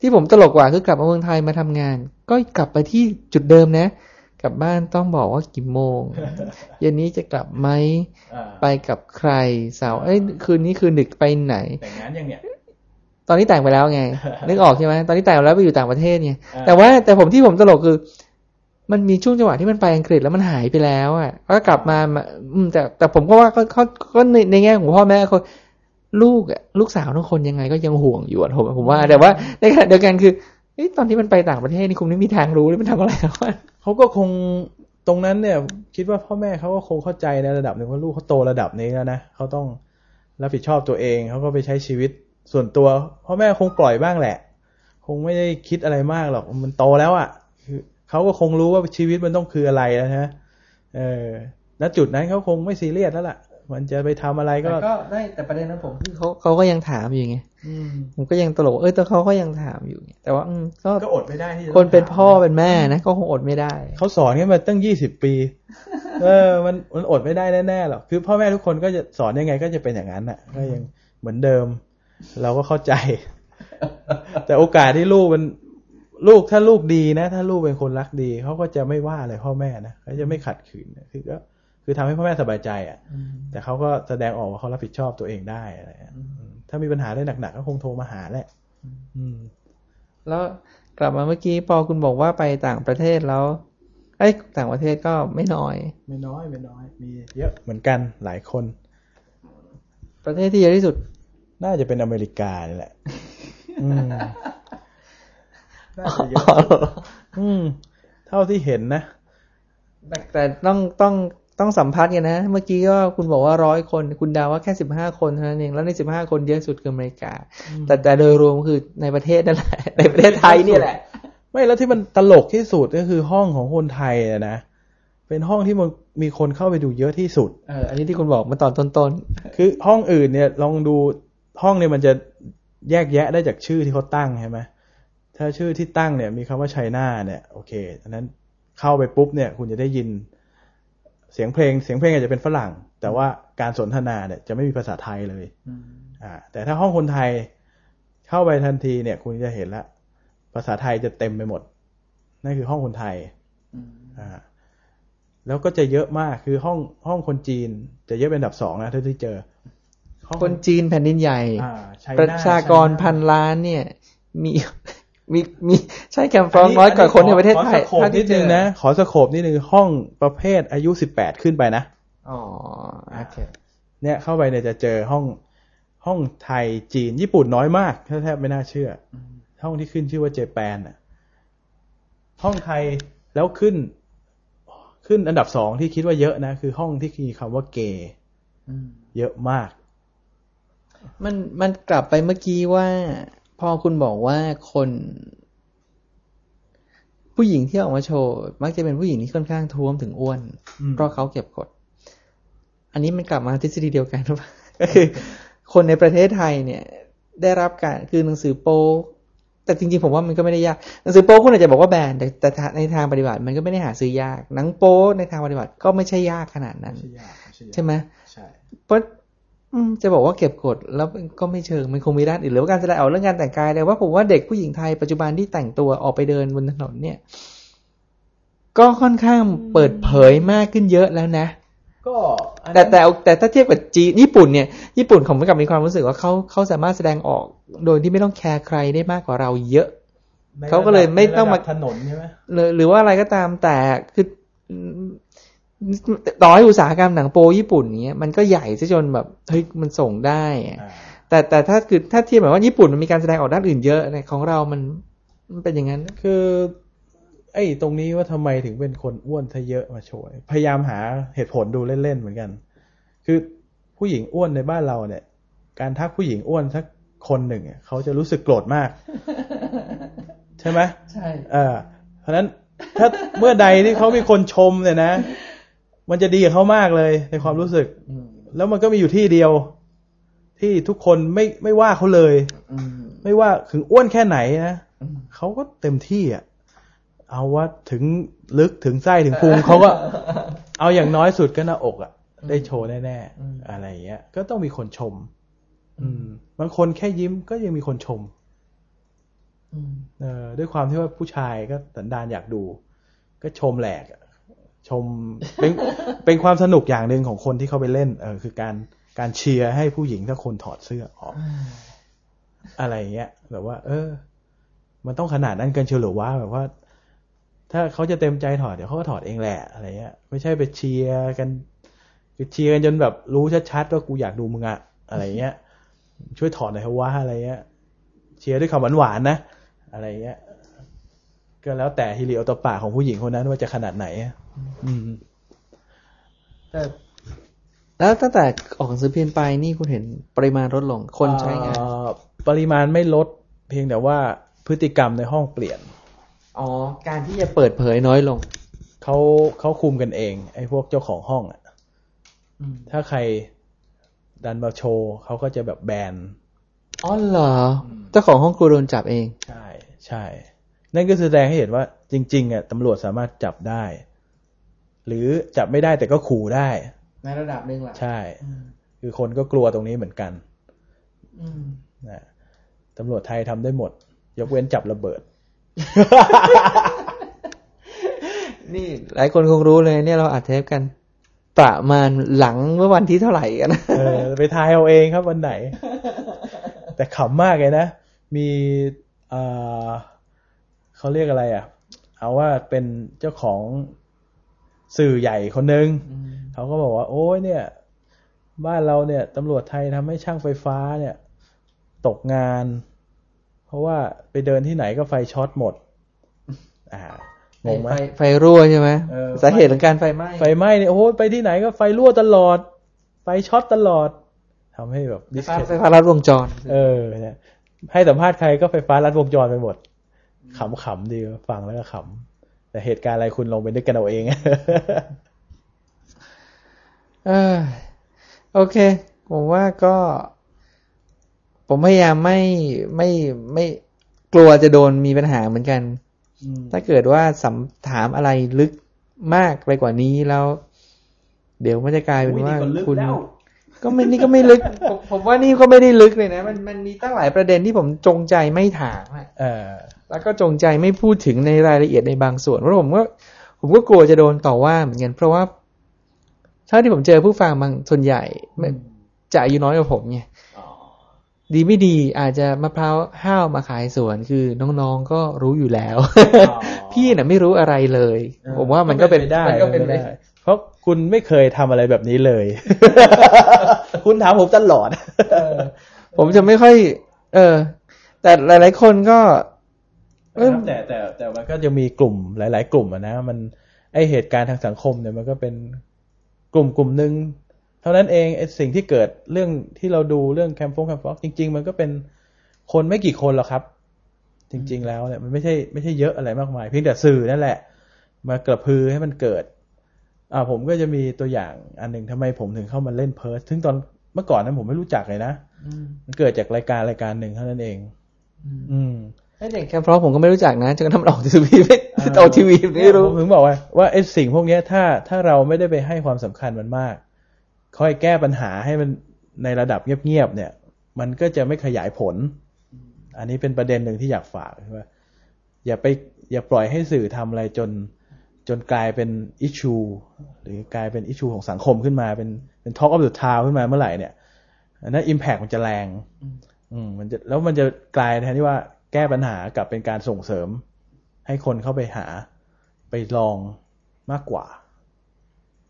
ที่ผมตลกกว่าคือกลับมาเมืองไทยมาทำงาน ก็กลับไปที่จุดเดิมนะ กลับบ้านต้องบอกว่ากี่โมง เย็นนี้จะกลับไหมอ่าไปกับใครสาวเอ้ยคืนนี้คืนดึกไปไหนแต่งงานยังเนี่ยตอนนี้แต่งไปแล้วไง นึกออกใช่ไหมตอนนี้แต่งไปแล้วไปอยู่ต่างประเทศไงอ่าแต่ว่าแต่ผมที่ผมตลกคือ มันมีช่วงจังหวะที่มันไปอังกฤษแล้วมันหายไปแล้วอะก็กลับมามาอืมแต่แต่ผมก็ว่าเขาเขาก็ในในแง่ของพ่อแม่เขา ลูกอะลูกสาวทุกคนยังไงก็ยังห่วงอยู่อะผมผมว่า แต่ว่าในขณะเดียวกันคือตอนที่มันไปต่างประเทศนี่คุณไม่มีทางรู้เลยมันทำอะไรเขาก็คงตรงนั้นเนี่ย คิดว่าพ่อแม่เขาก็คงเข้าใจในระดับหนึ่งว่าลูกเขาโตระดับนี้แล้วนะเขาต้องรับผิดชอบตัวเองเขาก็ไปใช้ชีวิตส่วนตัว พ่อแม่คงปล่อยบ้างแหละ คงไม่ได้คิดอะไรมากหรอกมันโตแล้วอะ่ะคือเขาก็คงรู้ว่าชีวิตมันต้องคืออะไรแล้วนะเออณจุดนั้นเขาคงไม่ซีเรียสแล้วล่ะ มันจะไปทำอะไรก็แต่ก็ได้แต่ประเด็นนั้นผมที่เขาเขาก็ยังถามอยู่ไงอืมผมก็ยังตลก เอ้ยแต่เขาก็ยังถามอยู่ไงแต่ว่าอืมก็ก็อดไม่ได้ที่จะคนเป็นถามพ่อเป็นแม่นะก็คงอดไม่ได้เขาสอนกันมาตั้งยี่สิบปี เออ มันมันอดไม่ได้แน่ๆหรอกคือพ่อแม่ทุกคนก็จะสอนยังไงก็จะเป็นอย่างนั้นน่ะก็ยังเหมือนเดิม เราก็เข้าใจ แต่โอกาสที่ลูกมันลูกถ้าลูกดีนะ ถ้าลูกเป็นคนรักดีเขาก็จะไม่ว่าอะไรพ่อแม่นะเขาจะไม่ขัดขืนนะคือก็ คือทำให้พ่อแม่สบายใจอะ แต่เขาก็แสดงออกว่าเขารับผิดชอบตัวเองได้อะไรเงี้ยอืมถ้ามีปัญหาอะไรหนักๆก็คงโทรมาหาแหละ อืม แล้วกลับมาเมื่อกี้พอคุณบอกว่าไปต่างประเทศแล้วไอ้ยต่างประเทศก็ไม่น้อย ไม่น้อยไม่น้อย มีเยอะเหมือนกันหลายคน ประเทศที่เยอะที่สุด น่าจะเป็นอเมริกานี่แหละอืมน่าจะเยอะอืม เท่าที่เห็นนะแต่แต่ต้องต้อง ต้องสัมพัทธ์กันนะ เมื่อกี้ก็คุณบอกว่าร้อยคน คุณดาวว่าแค่สิบห้าคนเท่านั้นเอง แล้วในสิบห้าคนเยอะสุดคืออเมริกา แต่แต่โดยรวมคือในประเทศนั่นแหละ ในประเทศไทยนี่แหละ ไม่แล้วที่มันตลกที่สุดก็คือห้องของคนไทยอะนะ เป็นห้องที่มันมีคนเข้าไปดูเยอะที่สุดเอออันนี้ที่คุณบอกเมาตอนต้นคือห้องอื่นเนี่ยลองดูห้องเนี่ยมันจะแยกแยะได้จากชื่อที่เขาตั้งใช่ไหมถ้าชื่อที่ตั้งเนี่ยมีคำว่าไชน่าเนี่ยโอเคอันนั้นเข้าไปปุ๊บเนี่ย คุณจะได้ยิน เสียงเพลงเสียงเพลงอาจจะเป็นฝรั่ง แต่ว่าการสนทนาเนี่ยจะไม่มีภาษาไทยเลยอ่าแต่ถ้าห้องคนไทยเข้าไปทันทีเนี่ย คุณจะเห็นละภาษาไทยจะเต็มไปหมด นั่นคือห้องคนไทยอ่าแล้วก็จะเยอะมากคือห้องห้องคนจีน จะเยอะเป็นอันดับสองนะเท่าที่เจอห้องคนจีนแผ่นดินใหญ่อ่าไชประน่ชากรไชน่พันล้านเนี่ย มี มีมีใช่แคมฟรองน้อยกว่าคนในประเทศไทยขอสโคปนิดนึงนะ ขอสโคปนิดนึงห้องประเภทอายุสิบแปดขึ้นไปนะอ๋อโอเคเนี่ยเข้าไปเนี่ยจะเจอห้องห้องไทยจีนญี่ปุ่นน้อยมากแทบไม่น่าเชื่ออห้องที่ขึ้นชื่อว่าเจแปนอะ ห้องไทยแล้วขึ้น ขึ้นอันดับสองที่คิดว่าเยอะนะ คือห้องที่มีคำว่าเกย์เยอะมาก มันมันกลับไปเมื่อกี้ว่า พอคุณบอกว่าคน ผู้หญิงที่ออกมาโชว์มักจะเป็นผู้หญิงที่ค่อนข้างท้วมถึงอ้วนอืมเพราะเขาเก็บกด อันนี้มันกลับมาทฤษฎีเดียวกันหรือเปล่าก็คือคนในประเทศไทยเนี่ย ได้รับการคือหนังสือโป๊แต่จริงๆผมว่ามันก็ไม่ได้ยากหนังสือโป๊คุณอาจจะบอกว่าแบนแต่แต่ในทางปฏิบัติมันก็ไม่ได้หาซื้อยากหนังโป๊ในทางปฏิบัติก็ไม่ใช่ยากขนาดนั้น ใช่ไหมใช่เพราะอืม จะบอกว่าเก็บกดแล้วมันก็ไม่เชิงมันคงมีด้านอื่นหรือว่าการแสดงออกเรื่องการแต่งกายเลยว่าผมว่าเด็กผู้หญิงไทยปัจจุบันที่แต่งตัวออกไปเดินบนถนนเนี่ย ก็ค่อนข้างเปิดเผยมากขึ้นเยอะแล้วนะก็อันแต่นั้นแต่แต่ถ้าเทียบกับจีนญี่ปุ่นเนี่ยญี่ปุ่นผมกับมีความรู้สึกว่าเขาเขาสามารถแสดงออกโดยที่ไม่ต้องแคร์ใครได้มากกว่าเราเยอะในเขาก็เลยไม่ต้องมาระดับถนนใช่ไหมหรือหรือว่าอะไรก็ตามแต่คืออืม ต่อให้อุตสาหกรรมหนังโปญี่ปุ่นเนี้ยมันก็ใหญ่ซะจนแบบเฮ้ยมันส่งได้อะอ่าแต่แต่ถ้าคือถ้าเทียบแบบว่าญี่ปุ่นมันมีการแสดงออกด้านอื่นเยอะในของเรามันมันเป็นอย่างนั้น คือ ไอ้ตรงนี้ว่าทำไมถึงเป็นคนอ้วนซะเยอะมาโชว์พยายามหาเหตุผลดูเล่นๆเหมือนกัน คือผู้หญิงอ้วนในบ้านเราเนี่ย การทักผู้หญิงอ้วนสักคนหนึ่งเนี่ยเขาจะรู้สึกโกรธมาก ใช่ไหมใช่เออเพราะฉะนั้นถ้าเมื่อใดที่เขามีคนชมเนี่ยนะ มันจะดีกับเขามากเลยในความรู้สึกแล้วมันก็มีอยู่ที่เดียว ที่ทุกคนไม่ไม่ว่าเขาเลยไม่ว่าถึงอ้วนแค่ไหนนะเขาก็เต็มที่อะเอาว่าถึงลึกถึงไส้ถึงพุงเขาก็เอาอย่างน้อยสุดก็หน้าอกอะ ได้โชว์แน่อืมๆอะไรอย่างเงี้ย ก็ต้องมีคนชม อืมบางคนแค่ยิ้มก็ยังมีคนชมเออด้วยความที่ว่าผู้ชายก็สันดานอยากดู ก็ชมแหลกอะ ชมเป็นเป็นความสนุกอย่างหนึ่งของคนที่เขาไปเล่น เออคือการการเชียร์ให้ผู้หญิงถ้าคนถอดเสื้อออก อะไรอย่างเงี้ยแบบว่า เออ มันต้องขนาดนั้นเกินเชียวหรือว่าแบบว่า ถ้าเขาจะเต็มใจถอดเดี๋ยวเขาก็ถอดเองแหละอะไรเงี้ย ไม่ใช่ไปเชียร์กันคือเชียร์กันจนแบบรู้ชัดๆว่ากูอยากดูมึงอะอะไรเงี้ย ช่วยถอดหน่อยเถอะว่าอะไรเงี้ยเชียร์ด้วยคำหวานๆนะอะไรเงี้ย ก็แล้วแต่ฮิริโอตปปาของผู้หญิงคนนั้นว่าจะขนาดไหนอะอืมแต่แล้วตั้งแต่ออกหนังสือพิมพ์ไปนี่คุณเห็นปริมาณลดลง คนใช้งานเอ่อปริมาณไม่ลด เพียงแต่ว่าพฤติกรรมในห้องเปลี่ยน อ๋อ การที่จะเปิดเผยน้อยลง เขาเขาคุมกันเอง ไอ้พวกเจ้าของห้องอะถ้าใครดันมาโชว์เขาก็จะแบบแบนอ๋อเหรอเจ้าของห้องครัวโดนจับเอง ใช่ใช่ นั่นก็แสดงให้เห็นว่าจริงๆอะตำรวจสามารถจับได้ หรือจับไม่ได้แต่ก็ขู่ได้ ในระดับหนึ่งแหละใช่ คือคนก็กลัวตรงนี้เหมือนกันนะตำรวจไทยทำได้หมด ยกเว้นจับระเบิด นี่หลายคนคงรู้เลยเนี่ยเราอัดเทปกัน ประมาณหลังเมื่อวันที่เท่าไหร่กันนะเออไปทายเอาเองครับวันไหน แต่ขำมากเลยนะ มีเอ่อ เขาเรียกอะไรอะ เอาว่าเป็นเจ้าของสื่อใหญ่คนหนึ่งเขาก็บอกว่า โอ้ยเนี่ย บ้านเราเนี่ยตำรวจไทยทำให้ช่างไฟฟ้าเนี่ย ตกงาน เพราะว่าไปเดินที่ไหนก็ไฟช็อตหมด อ่างงไหมไฟไฟรั่วใช่ไหมเออสาเหตุของการไฟไหม้ไฟไหม้เนี่ยโอ้โหไปที่ไหนก็ไฟรั่วตลอด ไฟช็อตตลอดทำให้แบบไฟฟ้า discredit ไฟฟ้าลัดวงจร เออเนี่ยให้สัมภาษณ์ใครก็ไฟฟ้ารัดวงจรไปหมด ขำๆดีฟังแล้วก็ขำแต่เหตุการณ์อะไรคุณลงไปนึกกันเอาเองเออโอเค ผมว่าก็ ผมพยายามไม่ไม่ไม่กลัวจะโดนมีปัญหาเหมือนกัน ถ้าเกิดว่าสัมถามอะไรลึกมากไปกว่านี้แล้ว เดี๋ยวมันจะกลายเป็นว่าอุ๊ยนี่ก็ลึกคุณแล้วก็ไม่นี่ก็ไม่ลึก ผมผมว่านี่ก็ไม่ได้ลึกเลยนะ มันมันมีตั้งหลายประเด็นที่ผมจงใจไม่ถามอะเออ แล้วก็จงใจไม่พูดถึงในรายละเอียดในบางส่วนเพราะผมก็ผมก็กลัวจะโดนต่อว่าเหมือนกันเพราะว่าเท่าที่ผมเจอผู้ฟังบางส่วนใหญ่ไม่จะอายุน้อยกว่าผมไงดีไม่ดีอาจจะมะพร้าวห้าวมาขายสวนคือน้องๆก็รู้อยู่แล้ว พี่น่ะไม่รู้อะไรเลย ผมว่ามันก็เป็นไปได้มันก็เป็นไปไปได้เพราะคุณไม่เคยทำอะไรแบบนี้เลย คุณถามผมตลอดผมจะไม่ค่อย เออ แต่หลาย ๆ คนก็เออ แต่แต่แต่มันก็จะมีกลุ่มหลาย ๆ กลุ่มอะนะมันไอเหตุการณ์ทางสังคมเนี่ยมันก็เป็นกลุ่มกลุ่มหนึ่งเท่านั้นเองไอสิ่งที่เกิดเรื่องที่เราดูเรื่องแคมฟงแคมฟอกจริง ๆ มันก็เป็นคนไม่กี่คนหรอกครับ จริง ๆ แล้วเนี่ยมันไม่ใช่ไม่ใช่เยอะอะไรมากมาย เพียงแต่สื่อนั่นแหละ มากระพือให้มันเกิดอ่าผมก็จะมีตัวอย่างอันหนึ่งทำไมผมถึงเข้ามาเล่นเพิร์สซึ่งตอนเมื่อก่อนนั้นผมไม่รู้จักเลยนะมันเกิดจากรายการรายการหนึ่งเท่านั้นเอง อืม ไอ้เด็กแคมป์พร้อมผมก็ไม่รู้จักนะจนกระทั่งมันออกทีวีไม่ออกทีวีไม่รู้ผมถึงบอกว่าว่าไอ้สิ่งพวกเนี้ยถ้าถ้าเราไม่ได้ไปให้ความสำคัญมันมากคอยแก้ปัญหาให้มันในระดับเงียบๆเนี่ย มันก็จะไม่ขยายผล อันนี้เป็นประเด็นหนึ่งที่อยากฝากว่าอย่าไปอย่าปล่อยให้สื่อทำอะไรจนจนกลายเป็นอิชูหรือกลายเป็นอิชูของสังคมขึ้นมาเป็นเป็น Talk of the Town ขึ้นมาเมื่อไหร่เนี่ยอันนั้นอิมแพกมันจะแรง อืมมันจะแล้วมันจะกลายแทนที่ว่า แก้ปัญหากลับเป็นการส่งเสริม ให้คนเข้าไปหาไปลองมากกว่า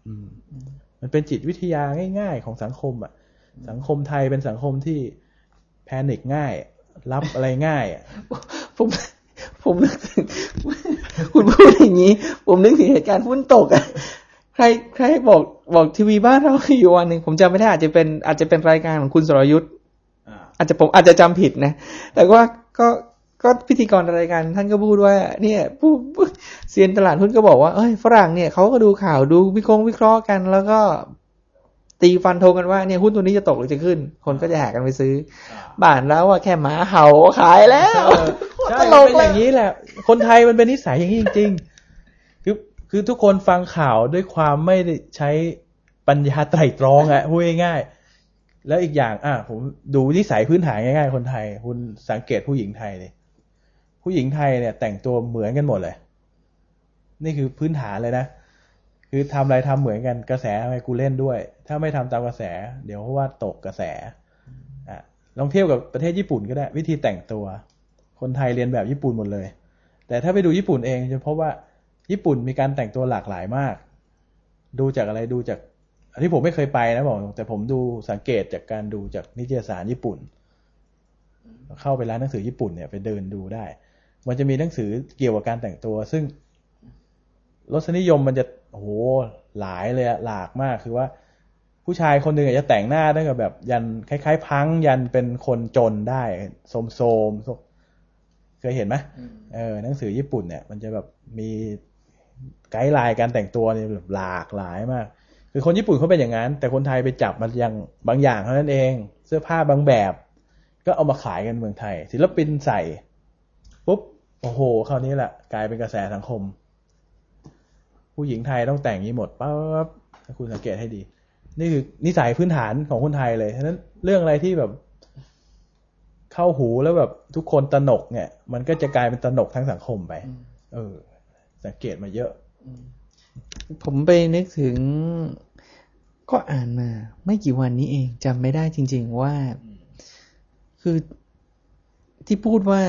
อืม มันเป็นจิตวิทยาง่าย ๆ ของสังคมอะ สังคมไทยเป็นสังคมที่แพนิคง่าย รับอะไรง่ายอะผมผมนึกถึงคุณพูดอย่างนี้ ผมนึกถึงเหตุการณ์หุ้นตกอะใครใครบอกบอกทีวีบ้านเราอยู่วันหนึ่งผมจำไม่ได้อาจจะเป็นอาจจะเป็นรายการของคุณสรยุทธ์อาจจะผมอาจจะจำผิดนะ แต่ว่า ก็ก็พิธีกรรายการท่านก็พูดว่า เนี่ยผู้ผู้เซียนตลาดหุ้นก็บอกว่าเอ้ยฝรั่งเนี่ยเขาก็ดูข่าวดูวิเคราะห์วิเคราะห์กัน แล้วก็ตีฟันธงกันว่าเนี่ยหุ้นตัวนี้จะตกหรือจะขึ้น คนก็จะแห่กันไปซื้อ บ้านแล้วว่าแค่หมาเห่าขายแล้วใช่ตลมันกเป็นเลอยย่างนี้แหละ คนไทยมันเป็นนิสัยอย่างนี้จริงๆคือคือทุกคนฟังข่าวด้วยความไม่ได้ใช้ปัญญาไตร่ตรองอะพูดง่ายๆ แล้วอีกอย่าง อะผมดูนิสัยพื้นฐานง่ายๆ คนไทย คุณสังเกตผู้หญิงไทยเลยผู้หญิงไทยเนี่ย แต่งตัวเหมือนกันหมดเลย นี่คือพื้นฐานเลยนะ คือทำอะไรทำเหมือนกันกระแสทำไมกูเล่นด้วย ถ้าไม่ทำตามกระแส เดี๋ยวเพราะว่าตกกระแสอะลองเทียบกับประเทศญี่ปุ่นก็ได้ วิธีแต่งตัว คนไทยเรียนแบบญี่ปุ่นหมดเลย แต่ถ้าไปดูญี่ปุ่นเองจะพบว่าญี่ปุ่นมีการแต่งตัวหลากหลายมาก ดูจากอะไรดูจาก อันนี้ผมไม่เคยไปนะบอกตรงแต่ผมดูสังเกตจากการดูจากนิตยสารญี่ปุ่น เข้าไปร้านหนังสือญี่ปุ่นเนี่ยไปเดินดูได้ มันจะมีหนังสือเกี่ยวกับการแต่งตัว ซึ่งรสนิยมมันจะโอ้โหหลายเลยอะหลากมากคือว่า ผู้ชายคนหนึ่งอาจจะแต่งหน้าตั้งแต่แบบ ยันคล้ายๆ พังยันเป็นคนจนได้โสมโสมๆเคยเห็นไหมเออหนังสือญี่ปุ่นเนี่ย มันจะแบบมีไกด์ไลน์การแต่งตัวเนี่ยแบบหลากหลายมาก คือคนญี่ปุ่นเขาเป็นอย่างนั้น แต่คนไทยไปจับมันอย่างบางอย่างเท่านั้นเอง เสื้อผ้าบางแบบ ก็เอามาขายกันเมืองไทย ศิลปินใส่ปุ๊บโอ้โหคราวนี้แหละกลายเป็นกระแสสังคม ผู้หญิงไทยต้องแต่งอย่างนี้หมดปั๊บถ้าคุณสังเกตให้ดี นี่คือนิสัยพื้นฐานของคนไทยเลยฉะนั้นเรื่องอะไรที่แบบ เข้าหูแล้วแบบทุกคนตระหนกเนี่ย มันก็จะกลายเป็นตระหนกทั้งสังคมไป เออ สังเกตมาเยอะ ผมไปนึกถึง ก็อ่านมาไม่กี่วันนี้เองจำไม่ได้จริง ๆว่า คือที่พูดว่า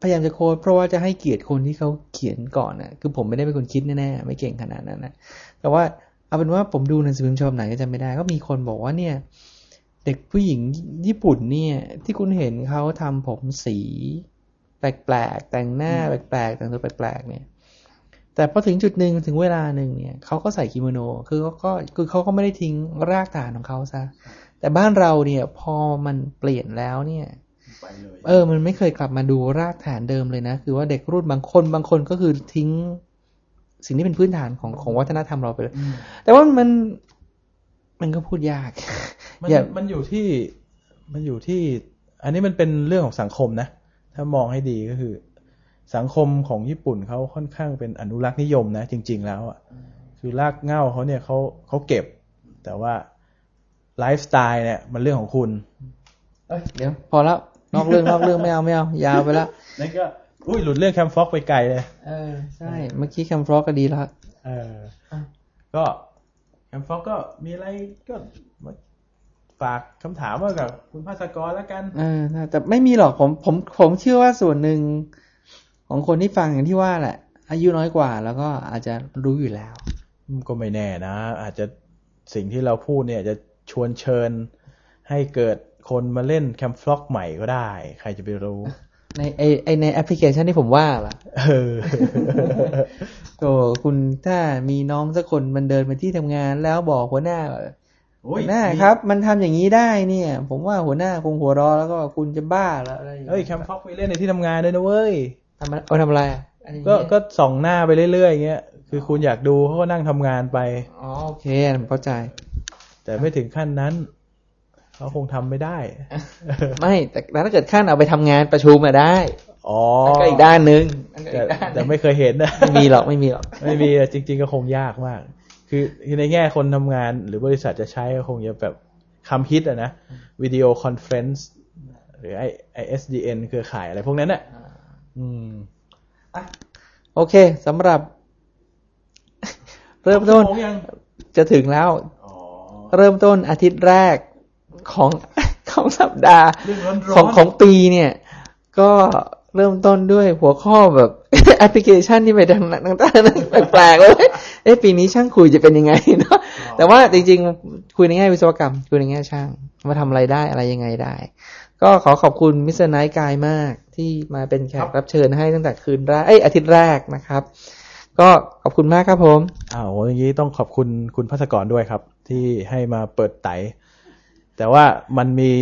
พยายามจะโค้ดเพราะว่าจะให้เกียรติคนที่เขาเขียนก่อนนะคือผมไม่ได้เป็นคนคิดแน่ๆไม่เก่งขนาดนั้นนะแต่ว่าเอาเป็นว่าผมดูหนังสือพิมพ์ฉบับไหนก็จำไม่ได้ ก็มีคนบอกว่าเนี่ย เด็กผู้หญิงญี่ปุ่นเนี่ย ที่คุณเห็นเขาทำผมสี แปลกๆแต่งหน้าแปลกๆแต่งตัวแปลกๆเนี่ย แต่พอถึงจุดหนึ่งถึงเวลาหนึ่งเนี่ยเขาก็ใส่กิโมโน คือเขาก็คือเขาก็ไม่ได้ทิ้งรากฐานของเขาซะ แต่บ้านเราเนี่ยพอมันเปลี่ยนแล้วเนี่ยเออ มันไม่เคยกลับมาดูรากฐานเดิมเลยนะ คือว่าเด็กรุ่นบางคนบางคนก็คือทิ้ง สิ่งที่เป็นพื้นฐานของของวัฒนธรรมเราไปเลย แต่ว่ามันมันก็พูดยาก มันอย่ามันอยู่ที่มันอยู่ที่ อันนี้มันเป็นเรื่องของสังคมนะ ถ้ามองให้ดีก็คือ สังคมของญี่ปุ่นเขาค่อนข้างเป็นอนุรักษ์นิยมนะ จริง ๆ แล้วอะคือรากเหง้าเขาเนี่ยเขาเขาเก็บ แต่ว่าไลฟ์สไตล์เนี่ยมันเรื่องของคุณ เอ้ยเดี๋ยวพอแล้วนอกเรื่องนอกเรื่องไม่เอาไม่เอายาวไปแล้วนั่นก็อุ้ยหลุดเรื่องแคมฟ็อกไปไกลเลยเออใช่เมื่อกี้แคมฟลอกก็ดีแล้วเออก็แคมฟ็อกก็มีอะไรก็มาฝากคำถามไว้กับคุณภาสกรแล้วกันเออน่าแต่ไม่มีหรอกผมผมผมเชื่อว่าส่วนหนึ่ง ของคนที่ฟังอย่างที่ว่าแหละ อายุน้อยกว่า แล้วก็อาจจะรู้อยู่แล้ว ก็ไม่แน่นะ อาจจะสิ่งที่เราพูดเนี่ยจะชวนเชิญให้เกิดคนมาเล่น Camfrog ใหม่ก็ได้ ใครจะไปรู้ ในไอไอในแอปพลิเคชันที่ผมว่าล่ะเออโตคุณถ้ามีน้องสักคนมันเดินมาที่ทำงาน แล้วบอกหัวหน้าว่าโอ้หัยวหน้าครับ มันทำอย่างนี้ได้เนี่ย ผมว่าหัวหน้าคงหัวเรอแล้วก็คุณจะบ้าแล้วอะไรอย่างเฮ้ยเงี้ยแคมฟ็อกไปเล่นในที่ทำงานด้วยนะเว้ย ทำอะไรเอาทำอะไรอะอันนี้ก็ก็ส่องหน้าไปเรื่อยๆอย่างเงี้ยคือคุณอยากดูเขาก็นั่งทำงานไปอ๋อโอเคผมเข้าใจ แต่ไม่ถึงขั้นนั้นเขาคงทำไม่ได้ ไม่แต่ถ้าเกิดขั้นเอาไปทำงานประชุมมาได้อ๋อนั่นก็อีกด้านหนึ่งนั่นก็แต่อีกด้านหแต่นึ่งแต่ไม่เคยเห็นนะไม่มีหรอกไม่มีหรอกไม่มีอะจริง ๆ ก็คงยากมาก คือคือในแง่คนทำงาน หรือบริษัทจะใช้ก็คงจะแบบคำฮิตอะนะ video conference หรือไอไอ SDN เครือข่ายอะไรพวกนั้นน่ะ อืมโอเคสำหรับ เริ่มต้นชั่วโงยังจะถึงแล้วอ๋อเริ่มต้นอาทิตย์แรกของของสัปดาห์เรื่องร้อนๆของของปีเนี่ย ก็เริ่มต้นด้วยหัวข้อแบบแอปพลิเคชันที่ไปทางนั้นต่างๆแปลกๆเลยเอ๊ะปีนี้ช่างคุยจะเป็นยังไงเนาะแต่ว่าจริงๆ คุยในแง่วิศวกรรม คุยในแง่ช่าง มาทำอะไรได้อะไรยังไงได้ ก็ขอขอบคุณมิสเตอร์ไนท์กายมาก ที่มาเป็นแขกรับเชิญให้ตั้งแต่คืนแรกเอ้ยอาทิตย์แรกนะครับ ก็ขอบคุณมากครับผมอ้าวอย่างนี้ต้องขอบคุณคุณพัศกรด้วยครับ ที่ให้มาเปิดไต แต่ว่ามันมี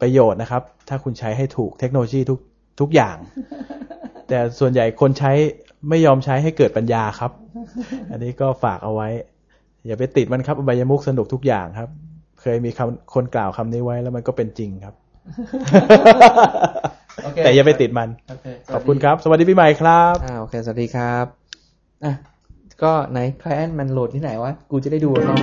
ประโยชน์นะครับ ถ้าคุณใช้ให้ถูกเทคโนโลยีทุกทุกอย่าง แต่ส่วนใหญ่คนใช้ไม่ยอมใช้ให้เกิดปัญญาครับ อันนี้ก็ฝากเอาไว้ อย่าไปติดมันครับอบายมุกสนุกทุกอย่างครับ เคยมีคำคนกล่าวคำนี้ไว้แล้วมันก็เป็นจริงครับโอเค แต่อย่าไปติดมัน ขอบคุณครับ สวัสดีปีใหม่ครับอ่าโอเค สวัสดีครับอะก็ไหน client มันโหลดที่ไหนวะ กูจะได้ดูเขา